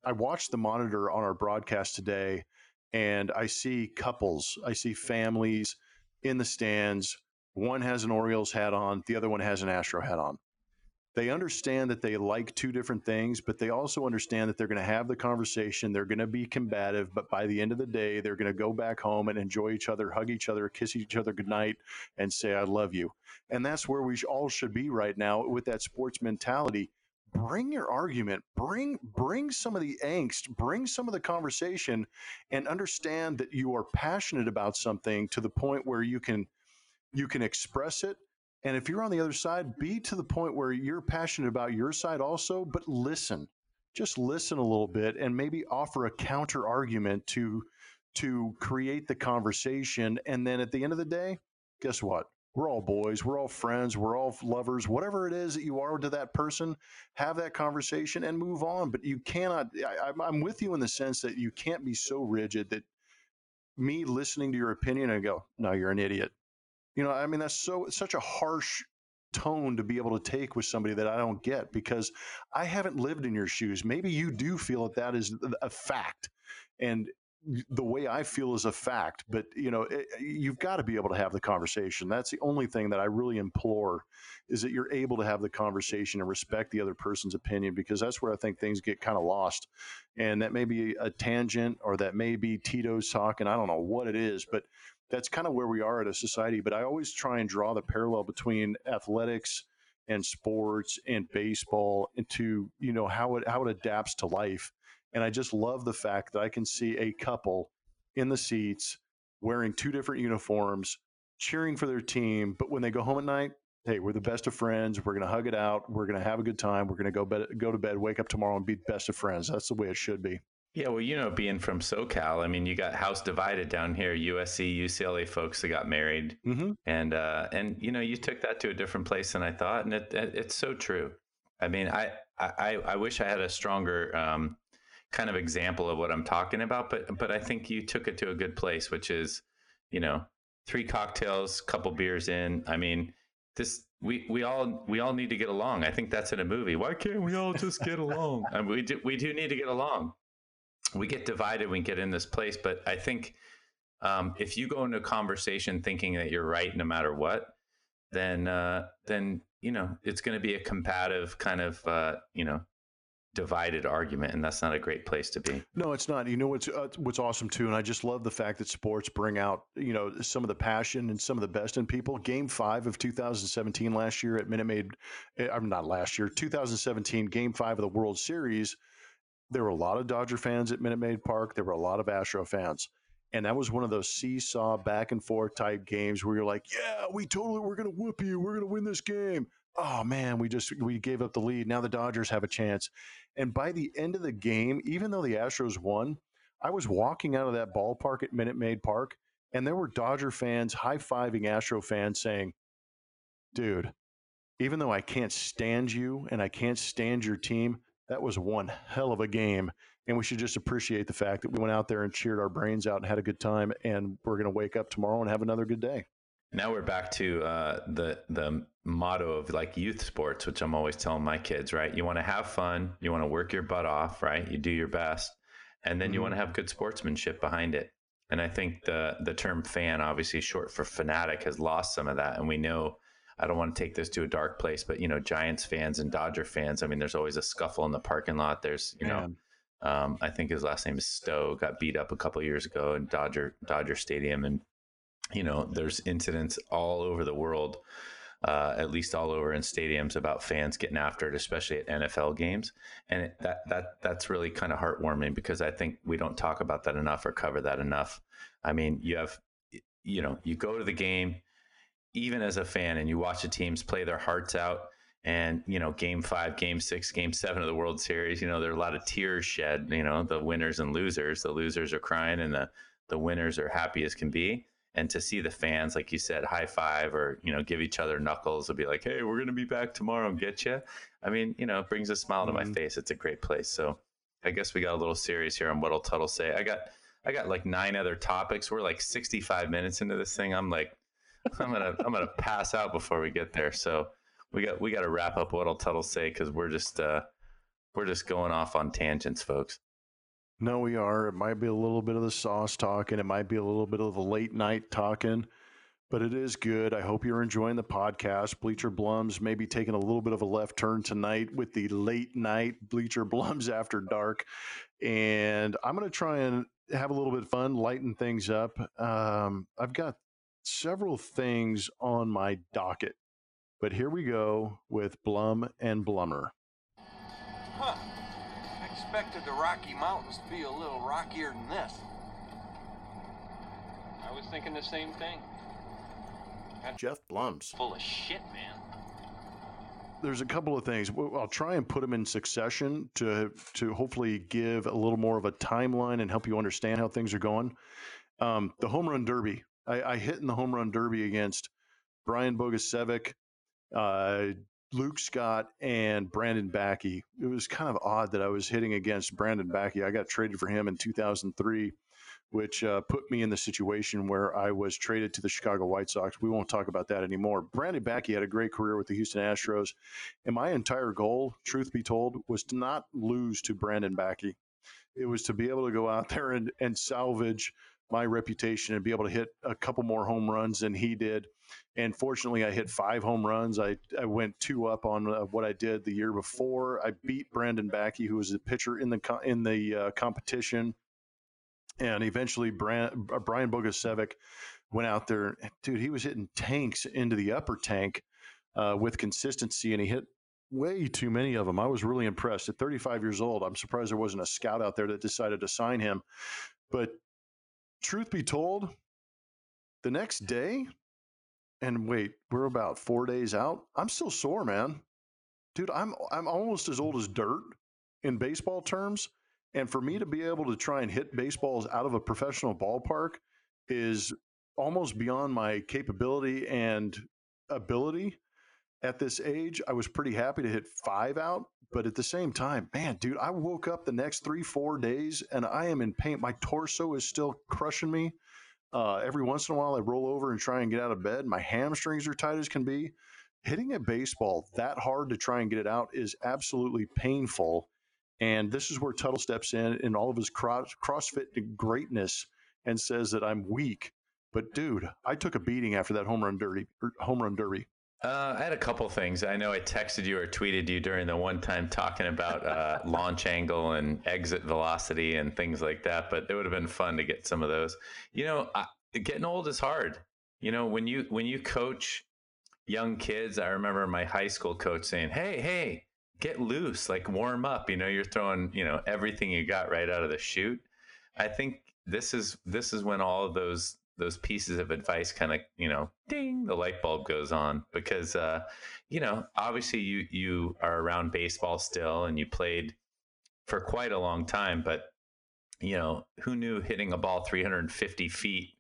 i watched the monitor on our broadcast today and i see couples i see families in the stands. One has an orioles hat on the other one has an astro hat on they understand that they like two different things, but they also understand that they're going to have the conversation. They're going to be combative, but by the end of the day, they're going to go back home and enjoy each other, hug each other, kiss each other goodnight, and say, I love you. And that's where we all should be right now with that sports mentality. Bring your argument, bring bring some of the angst, bring some of the conversation, and understand that you are passionate about something to the point where you can you can express it and if you're on the other side, be to the point where you're passionate about your side also, but listen. Just listen a little bit and maybe offer a counter argument to to create the conversation. And then at the end of the day, guess what? We're all boys. We're all friends. We're all lovers. Whatever it is that you are to that person, have that conversation and move on. But you cannot, I, I'm with you in the sense that you can't be so rigid that me listening to your opinion and go, no, you're an idiot. You know, I mean, that's so, such a harsh tone to be able to take with somebody that I don't get because I haven't lived in your shoes. Maybe you do feel that that is a fact. And the way I feel is a fact, but you know, it, you've got to be able to have the conversation. That's the only thing that I really implore is that you're able to have the conversation and respect the other person's opinion because that's where I think things get kind of lost. And that may be a tangent or that may be Tito's talking. I don't know what it is, but that's kind of where we are at a society. But I always try and draw the parallel between athletics and sports and baseball into, you know, how it how it adapts to life and I just love the fact that I can see a couple in the seats wearing two different uniforms, cheering for their team. But when they go home at night, hey, we're the best of friends. We're going to hug it out. We're going to have a good time. We're going to go bed, go to bed, wake up tomorrow, and be best of friends. That's the way it should be. Yeah, well, you know, being from SoCal, I mean, you got house divided down here. USC, UCLA folks that got married, mm-hmm. and uh, and you know, you took that to a different place than I thought, and it, it it's so true. I mean, I I, I wish I had a stronger um, kind of example of what I'm talking about, but but I think you took it to a good place, which is, you know, three cocktails, couple beers in. I mean, this we we all we all need to get along. I think that's in a movie. Why can't we all just get along? I mean, we do we do need to get along. We get divided when we get in this place, but I think um, if you go into a conversation thinking that you're right no matter what, then uh, then you know it's going to be a combative kind of uh, you know divided argument, and that's not a great place to be. No, it's not. You know what's uh, what's awesome too, and I just love the fact that sports bring out you know some of the passion and some of the best in people. Game five of 2017 last year at Minute Maid, eh, I'm not last year, 2017 Game five of the World Series. There were a lot of Dodger fans at Minute Maid Park. There were a lot of Astro fans. And that was one of those seesaw back and forth type games where you're like, yeah, we totally, we're going to whoop you. We're going to win this game oh man, we just we gave up the lead. Now the Dodgers have a chance. And by the end of the game, even though the Astros won, I was walking out of that ballpark at Minute Maid Park, and there were Dodger fans high fiving Astro fans saying, "Dude, even though I can't stand you and I can't stand your team, that was one hell of a game." And we should just appreciate the fact that we went out there and cheered our brains out and had a good time. And we're going to wake up tomorrow and have another good day. Now we're back to uh, the the motto of like youth sports, which I'm always telling my kids. Right, you want to have fun, you want to work your butt off, right? You do your best, and then mm-hmm. you want to have good sportsmanship behind it. And I think the the term fan, obviously short for fanatic, has lost some of that. And we know I don't want to take this to a dark place, but you know, Giants fans and Dodger fans. I mean, there's always a scuffle in the parking lot. There's you know. Um, I think his last name is Stow. Got beat up a couple years ago in Dodger Dodger Stadium, and you know, there's incidents all over the world, uh, at least all over in stadiums about fans getting after it, especially at NFL games, and it, that that that's really kind of heartwarming because I think we don't talk about that enough or cover that enough. I mean, you have, you know, you go to the game, even as a fan, and you watch the teams play their hearts out. And you know, game five, game six, game seven of the World Series, you know, there are a lot of tears shed. You know, the winners and losers. The losers are crying, and the the winners are happy as can be and to see the fans, like you said, high five or you know give each other knuckles and be like, "Hey, we're gonna be back tomorrow and get you." I mean, you know, it brings a smile mm-hmm. to my mm-hmm. face. It's a great place. So, I guess we got a little serious here on what'll Tuttle say. I got I got like nine other topics. We're like 65 minutes into this thing. I'm like, I'm gonna I'm gonna pass out before we get there. So we got we got to wrap up what'll Tuttle say because we're just uh, we're just going off on tangents, folks. No, we are. It might be a little bit of the sauce talking. It might be a little bit of the late night talking, but it is good. I hope you're enjoying the podcast. Bleacher Blums maybe taking a little bit of a left turn tonight with the late night Bleacher Blums after dark. And I'm to try and have a little bit of fun, lighten things up. Um, I've got several things on my docket, but here we go with Blum and Blummer. Huh expected the Rocky Mountains to be a little rockier than this. I was thinking the same thing. That's Geoff Blum's. Full of shit, man. there's a couple of things. I'll try and put them in succession to to hopefully give a little more of a timeline and help you understand how things are going. Um, the home run derby. I, I, hit in the home run derby against Brian Bogusevic, uh, Luke Scott, and Brandon Backe. It was kind of odd that I was hitting against Brandon Backe. I got traded for him in 2003 which uh, put me in the situation where I was traded to the Chicago White Sox. We won't talk about that anymore. Brandon Backe had a great career with the Houston Astros, and my entire goal, truth be told, was to not lose to Brandon Backe. It was to be able to go out there and, and salvage my reputation and be able to hit a couple more home runs than he did. And fortunately, I hit five home runs. I, I went two up on uh, what I did the year before. I beat Brandon Backe, who was the pitcher in the in the uh, competition and eventually Brian, uh, Brian Bogusevic went out there. Dude, he was hitting tanks into the upper tank uh, with consistency, and he hit way too many of them. I was really impressed. At 35 years old, I'm surprised there wasn't a scout out there that decided to sign him. But truth be told, the next mm-hmm. day, and wait, we're about four days out. I'm still sore, man. Dude, I'm I'm almost as old as dirt in baseball terms. And for me to be able to try and hit baseballs out of a professional ballpark is almost beyond my capability and ability at this age. I was pretty happy to hit five out, but at the same time, man, dude, I woke up the next three, four days and I am in pain. My torso is still crushing me. Uh, every once in a while, I roll over and try and get out of bed. My hamstrings are tight as can be. Hitting a baseball that hard to try and get it out is absolutely painful. And this is where Tuttle steps in in all of his cross, CrossFit greatness and says that I'm weak. But dude, I took a beating after that home run derby. Er, home run derby. Uh, I had a couple things. I know I texted you or tweeted you during the one time talking about uh, launch angle and exit velocity and things like that. But it would have been fun to get some of those. You know, I, getting old is hard. You know, when you when you coach young kids, I remember my high school coach saying, "Hey, hey, get loose, like warm up. You know, you're throwing, you know, everything you got right out of the chute. I think this is this is when all of those those pieces of advice kind of, you know, ding, the light bulb goes on because uh, you know, obviously you you are around baseball still and you played for quite a long time, but you know, who knew hitting a ball 350 feet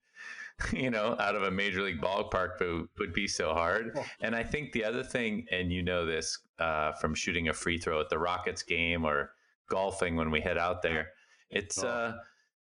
you know, out of a major league ballpark would, would be so hard. And I think the other thing, and you know this uh, from shooting a free throw at the Rockets game or golfing when we head out there, it's, uh,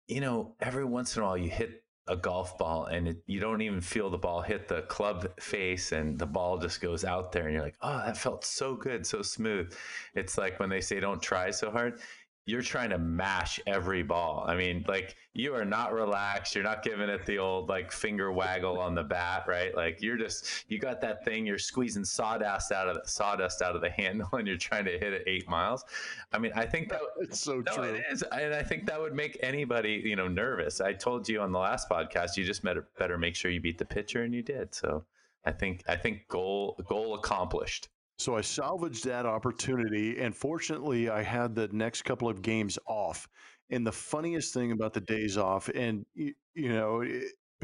you know, every once in a while you hit a golf ball and it, you don't even feel the ball hit the club face and the ball just goes out there and you're like, oh, that felt so good, so smooth. It's like when they say don't try so hard you're trying to mash every ball. I mean, like you are not relaxed. You're not giving it the old like finger waggle on the bat, right? Like you're just you got that thing. You're squeezing sawdust out of the sawdust out of the handle, and you're trying to hit it eight miles. I mean, I think that it's so no, true. It is, and I think that would make anybody you know nervous. I told you on the last podcast, you just better make sure you beat the pitcher, and you did. So I think I think goal goal accomplished. So I salvaged that opportunity, and fortunately, I had the next couple of games off. And the funniest thing about the days off, and you, you know, it,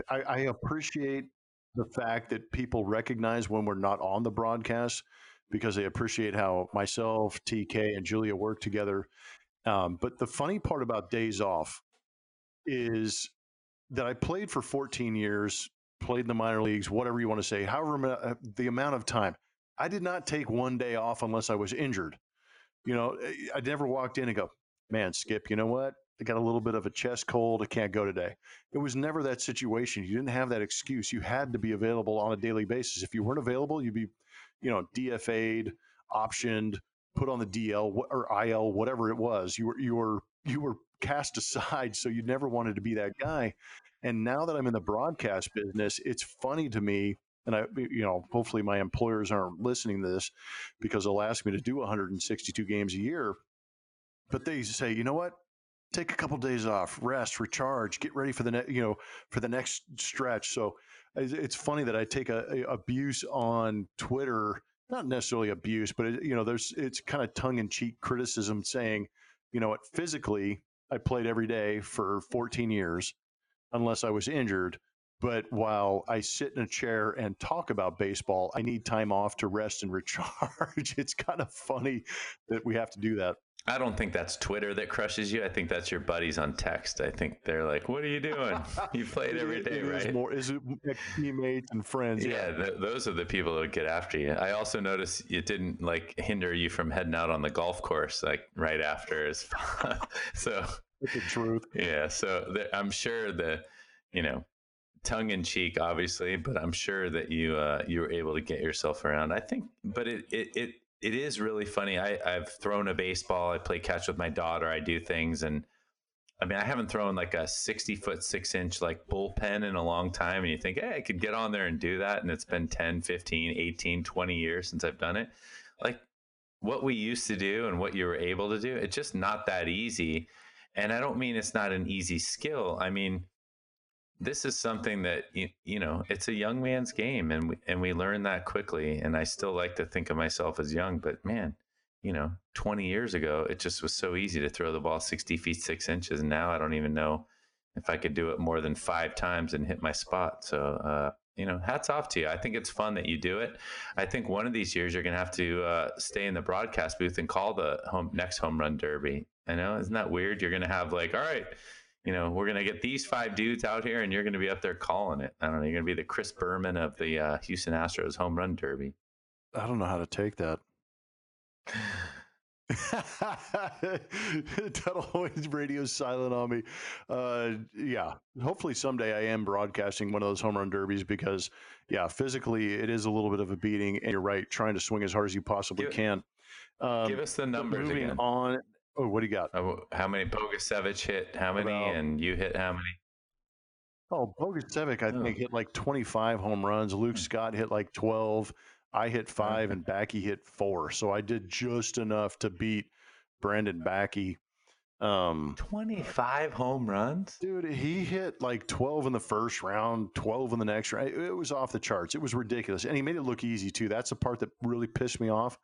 I, I appreciate the fact that people recognize when we're not on the broadcast because they appreciate how myself, TK, and Julia work together. Um, but the funny part about days off is that I played for 14 years, played in the minor leagues, whatever you want to say, however uh, the amount of time. I did not take one day off unless I was injured. You know, eh, I never walked in and go, man, Skip, you know what? I got a little bit of a chest cold. I can't go today. It was never that situation. You didn't have that excuse. You had to be available on a daily basis. If you weren't available, you'd be, you know, DFA'd, optioned, put on the DL or IL, whatever it was. You were you were you were cast aside. So you never wanted to be that guy. And now that I'm in the broadcast business, it's funny to me and I, you know, hopefully my employers aren't listening to this because they'll ask me to do 162 games a year. But they say, you know what? Take a couple of days off, rest, recharge, get ready for the next, you know, for the next stretch. So it's funny that I take a, a abuse on Twitter, not necessarily abuse, but it, you know, there's it's kind of tongue in cheek criticism saying, you know what, physically I played every day for 14 years, unless I was injured But while I sit in a chair and talk about baseball, I need time off to rest and recharge. it's kind of funny that we have to do that. I don't think that's Twitter that crushes you. I think that's your buddies on text. I think they're like, "What are you doing? You played every day, it right?" Is more is it teammates and friends? Yeah, th- those are the people that would get after you. I also noticed it didn't like hinder you from heading out on the golf course like right after. As so, That's the truth. yeah. So I'm sure the, you know, tongue in cheek, obviously, but I'm sure that you uh, you were able to get yourself around. I think, but it it it, it is really funny. I, I've thrown a baseball. I play catch with my daughter. I do things, and I mean, I haven't thrown like a 60 foot, six inch like bullpen in a long time. And you think, hey, I could get on there and do that. And it's been 10, 15, 18, 20 years since I've done it. Like what we used to do and what you were able to do, it's just not that easy. And I don't mean it's not an easy skill. I mean, this is something that you, you know it's a young man's game and we, and we learn that quickly and i still like to think of myself as young but man you know 20 years ago it just was so easy to throw the ball 60 feet 6 inches and now i don't even know if i could do it more than five times and hit my spot so uh, you know hats off to you. I think it's fun that you do it. I think one of these years you're going to have to uh, stay in the broadcast booth and call the home next home run derby. I know isn't that weird? You're going to have like all right you know, we're to get these five dudes out here and you're to be up there calling it. I don't know. You're to be the Chris Berman of the uh, Houston Astros home run derby. I don't know how to take that. Tuttle radio's silent on me. Uh, yeah, hopefully someday I am broadcasting one of those home run derbies because, yeah, physically it is a little bit of a beating. And you're right, trying to swing as hard as you possibly give, can. Um, give us the numbers moving again. on. Oh, what do you got? Oh, how many Bogusevic hit? How many? About, and you hit how many? Oh, Bogusevic, I oh. think hit like 25 home runs. Luke hmm. Scott hit like 12. I hit five, and Backe hit four. So I did just enough to beat Brandon Backe. Um, 25 home runs? Dude, he hit like 12 in the first round, 12 in the next round. It was off the charts. It was ridiculous. And he made it look easy, too. That's the part that really pissed me off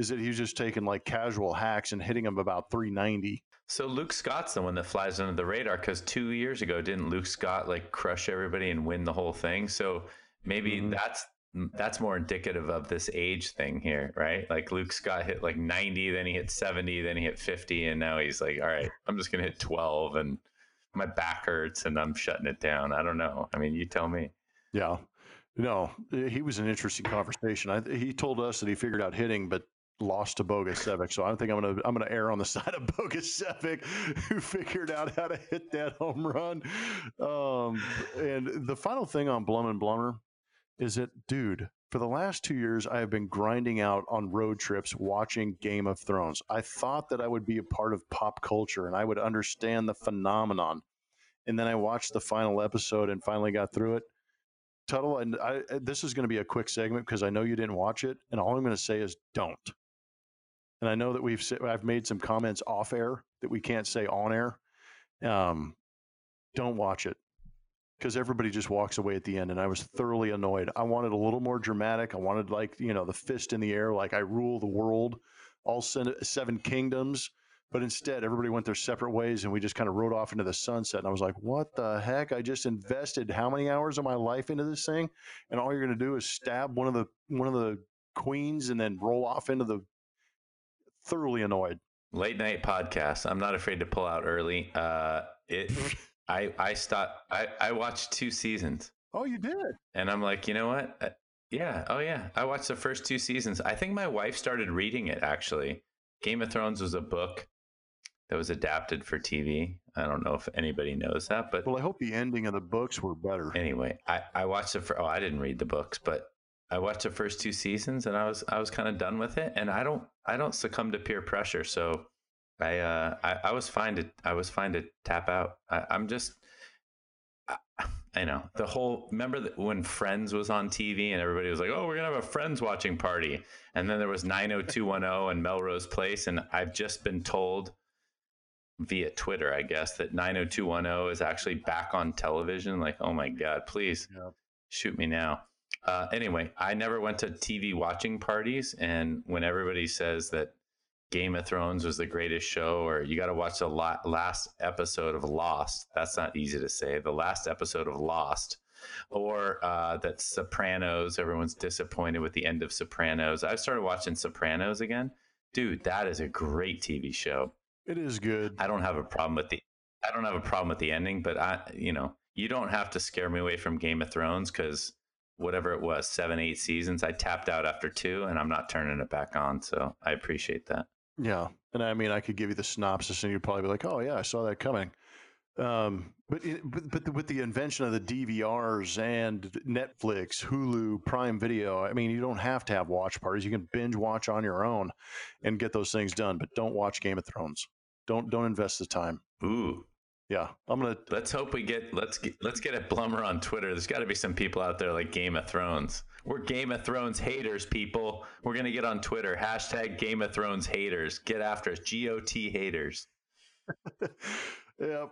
is that he was just taking like casual hacks and hitting them about 390. So Luke Scott's the one that flies under the radar because two years ago, didn't Luke Scott like crush everybody and win the whole thing? So maybe mm-hmm. that's that's more indicative of this age thing here, right? Like Luke Scott hit like 90, then he hit 70, then he hit 50, and now he's like, all right, I'm just gonna hit 12, and my back hurts, and I'm shutting it down. I don't know. I mean, you tell me. Yeah. No, he was an interesting conversation. I, he told us that he figured out hitting, but lost to Bogusevic. So I don't think I'm gonna I'm gonna err on the side of Bogusevic, who figured out how to hit that home run. Um, and the final thing on Blum and Blummer is that, dude, for the last two years, I have been grinding out on road trips watching Game of Thrones. I thought that I would be a part of pop culture and I would understand the phenomenon. And then I watched the final episode and finally got through it. Tuttle, and I, this is going to be a quick segment because I know you didn't watch it. And all I'm going to say is don't. And I know that we've I've made some comments off air that we can't say on air. Um, don't watch it because everybody just walks away at the end and i was thoroughly annoyed i wanted a little more dramatic i wanted like you know the fist in the air like i rule the world all seven kingdoms but instead everybody went their separate ways and we just kind of rode off into the sunset and i was like what the heck i just invested how many hours of my life into this thing and all you're going to do is stab one of the one of the queens and then roll off into the thoroughly annoyed late night podcast i'm not afraid to pull out early uh it I I stopped. I I watched two seasons. Oh, you did. And I'm like, you know what? Uh, yeah. Oh, yeah. I watched the first two seasons. I think my wife started reading it actually. Game of Thrones was a book that was adapted for TV. I don't know if anybody knows that, but well, I hope the ending of the books were better. Anyway, I I watched the. Oh, I didn't read the books, but I watched the first two seasons, and I was I was kind of done with it. And I don't I don't succumb to peer pressure, so I uh I, I was fine to I was fine to tap out. I, I'm just I, I know the whole remember that when Friends was on TV and everybody was like, "Oh, we're gonna have a Friends watching party," and then there was 90210 and Melrose Place, and I've just been told via Twitter, I guess, that 90210 is actually back on television. Like, oh my god, please yeah. shoot me now. Uh, anyway, I never went to TV watching parties, and when everybody says that Game of Thrones was the greatest show, or you got to watch the last episode of Lost. That's not easy to say. The last episode of Lost or uh, that Sopranos. Everyone's disappointed with the end of Sopranos. I've started watching Sopranos again, dude. That is a great TV show. It is good. I don't have a problem with the I don't have a problem with the ending, but I you know you don't have to scare me away from Game of Thrones because whatever it was, seven, eight seasons, I tapped out after two and I'm not turning it back on. So I appreciate that. Yeah. And I mean, I could give you the synopsis and you'd probably be like, oh, yeah, I saw that coming. Um, but, it, but, but the, with the invention of the DVRs and Netflix, Hulu, Prime Video, I mean, you don't have to have watch parties. You can binge watch on your own and get those things done. But don't watch Game of Thrones. Don't don't invest the time. Ooh, yeah, I'm gonna. Let's hope we get let's get, let's get a Blummer on Twitter. There's got to be some people out there like Game of Thrones. We're Game of Thrones haters, people. We're gonna get on Twitter hashtag Game of Thrones haters. Get after us, GOT haters. yeah,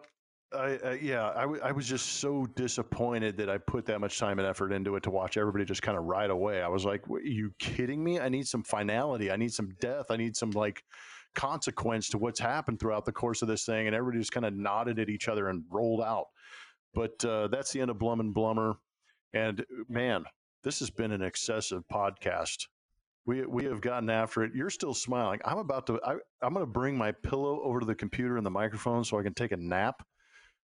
I, uh, yeah, I, w- I was just so disappointed that I put that much time and effort into it to watch everybody just kind of ride away. I was like, "Are you kidding me? I need some finality. I need some death. I need some like consequence to what's happened throughout the course of this thing. And everybody just kind of nodded at each other and rolled out. But uh, that's the end of Blum and Blummer. And man, this has been an excessive podcast. We, we have gotten after it. You're still smiling. I'm about to, I, I'm going to bring my pillow over to the computer and the microphone so I can take a nap.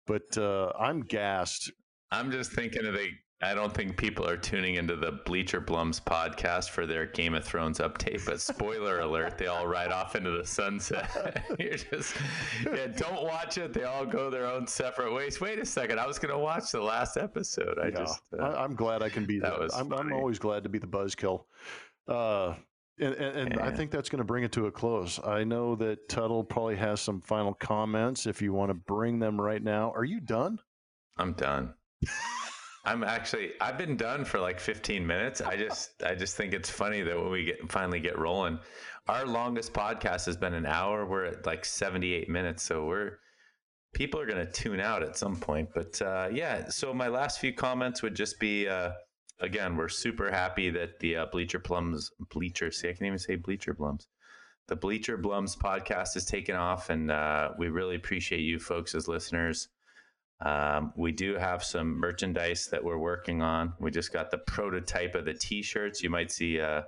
But uh, I'm gassed. I'm just thinking of the I don't think people are tuning into the Bleacher Blums podcast for their Game of Thrones update, but spoiler alert, they all ride off into the sunset. You're just, yeah, don't watch it. They all go their own separate ways. Wait a second, I was going to watch the last episode. I yeah, just, uh, I, am glad I can be that. Was I'm, I'm, always glad to be the buzzkill. Uh, and, and, and I think that's going to bring it to a close. I know that Tuttle probably has some final comments. If you want to bring them right now, are you done? I'm done. I'm actually I've been done for like 15 minutes. I just I just think it's funny that when we get finally get rolling, our longest podcast has been an hour. We're at like 78 minutes, so we're people are going to tune out at some point. But uh, yeah, so my last few comments would just be uh, again, we're super happy that the uh, Bleacher Plums Bleacher. See, I can't even say Bleacher Plums. The Bleacher Blums podcast is taken off, and uh, we really appreciate you folks as listeners. Um, we do have some merchandise that we're working on. We just got the prototype of the T-shirts. You might see uh,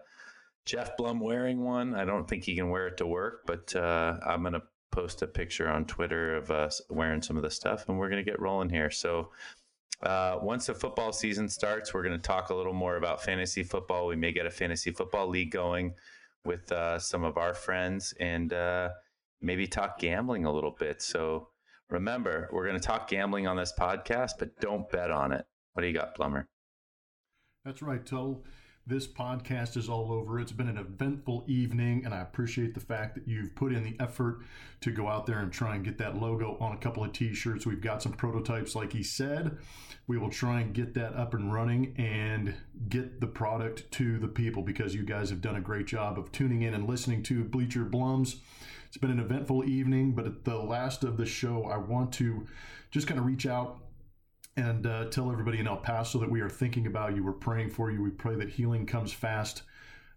Geoff Blum wearing one. I don't think he can wear it to work, but uh, I'm gonna post a picture on Twitter of us wearing some of the stuff, and we're gonna get rolling here. So. Uh, once the football season starts, we're going to talk a little more about fantasy football. We may get a fantasy football league going with uh, some of our friends and uh, maybe talk gambling a little bit. So Remember, we're going to talk gambling on this podcast, but don't bet on it. What do you got, Plummer? That's right, Tuttle. This podcast is all over. It's been an eventful evening, and I appreciate the fact that you've put in the effort to go out there and try and get that logo on a couple of t shirts. We've got some prototypes, like he said. We will try and get that up and running and get the product to the people because you guys have done a great job of tuning in and listening to Bleacher Blums. It's been an eventful evening, but at the last of the show, I want to just kind of reach out and uh, tell everybody in El Paso that we are thinking about you. We're praying for you. We pray that healing comes fast.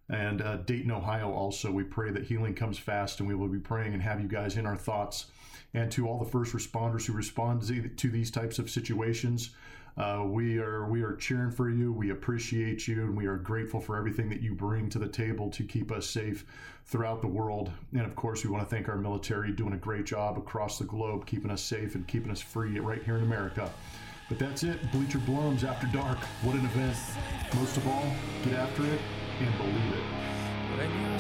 And uh, Dayton, Ohio, also, we pray that healing comes fast, and we will be praying and have you guys in our thoughts. And to all the first responders who respond to these types of situations, uh, we are we are cheering for you. We appreciate you, and we are grateful for everything that you bring to the table to keep us safe throughout the world. And of course, we want to thank our military doing a great job across the globe, keeping us safe and keeping us free right here in America. But that's it. Bleacher Blums after dark. What an event! Most of all, get after it and believe it. When you're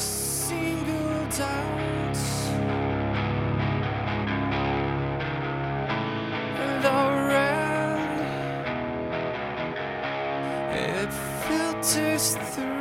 filters through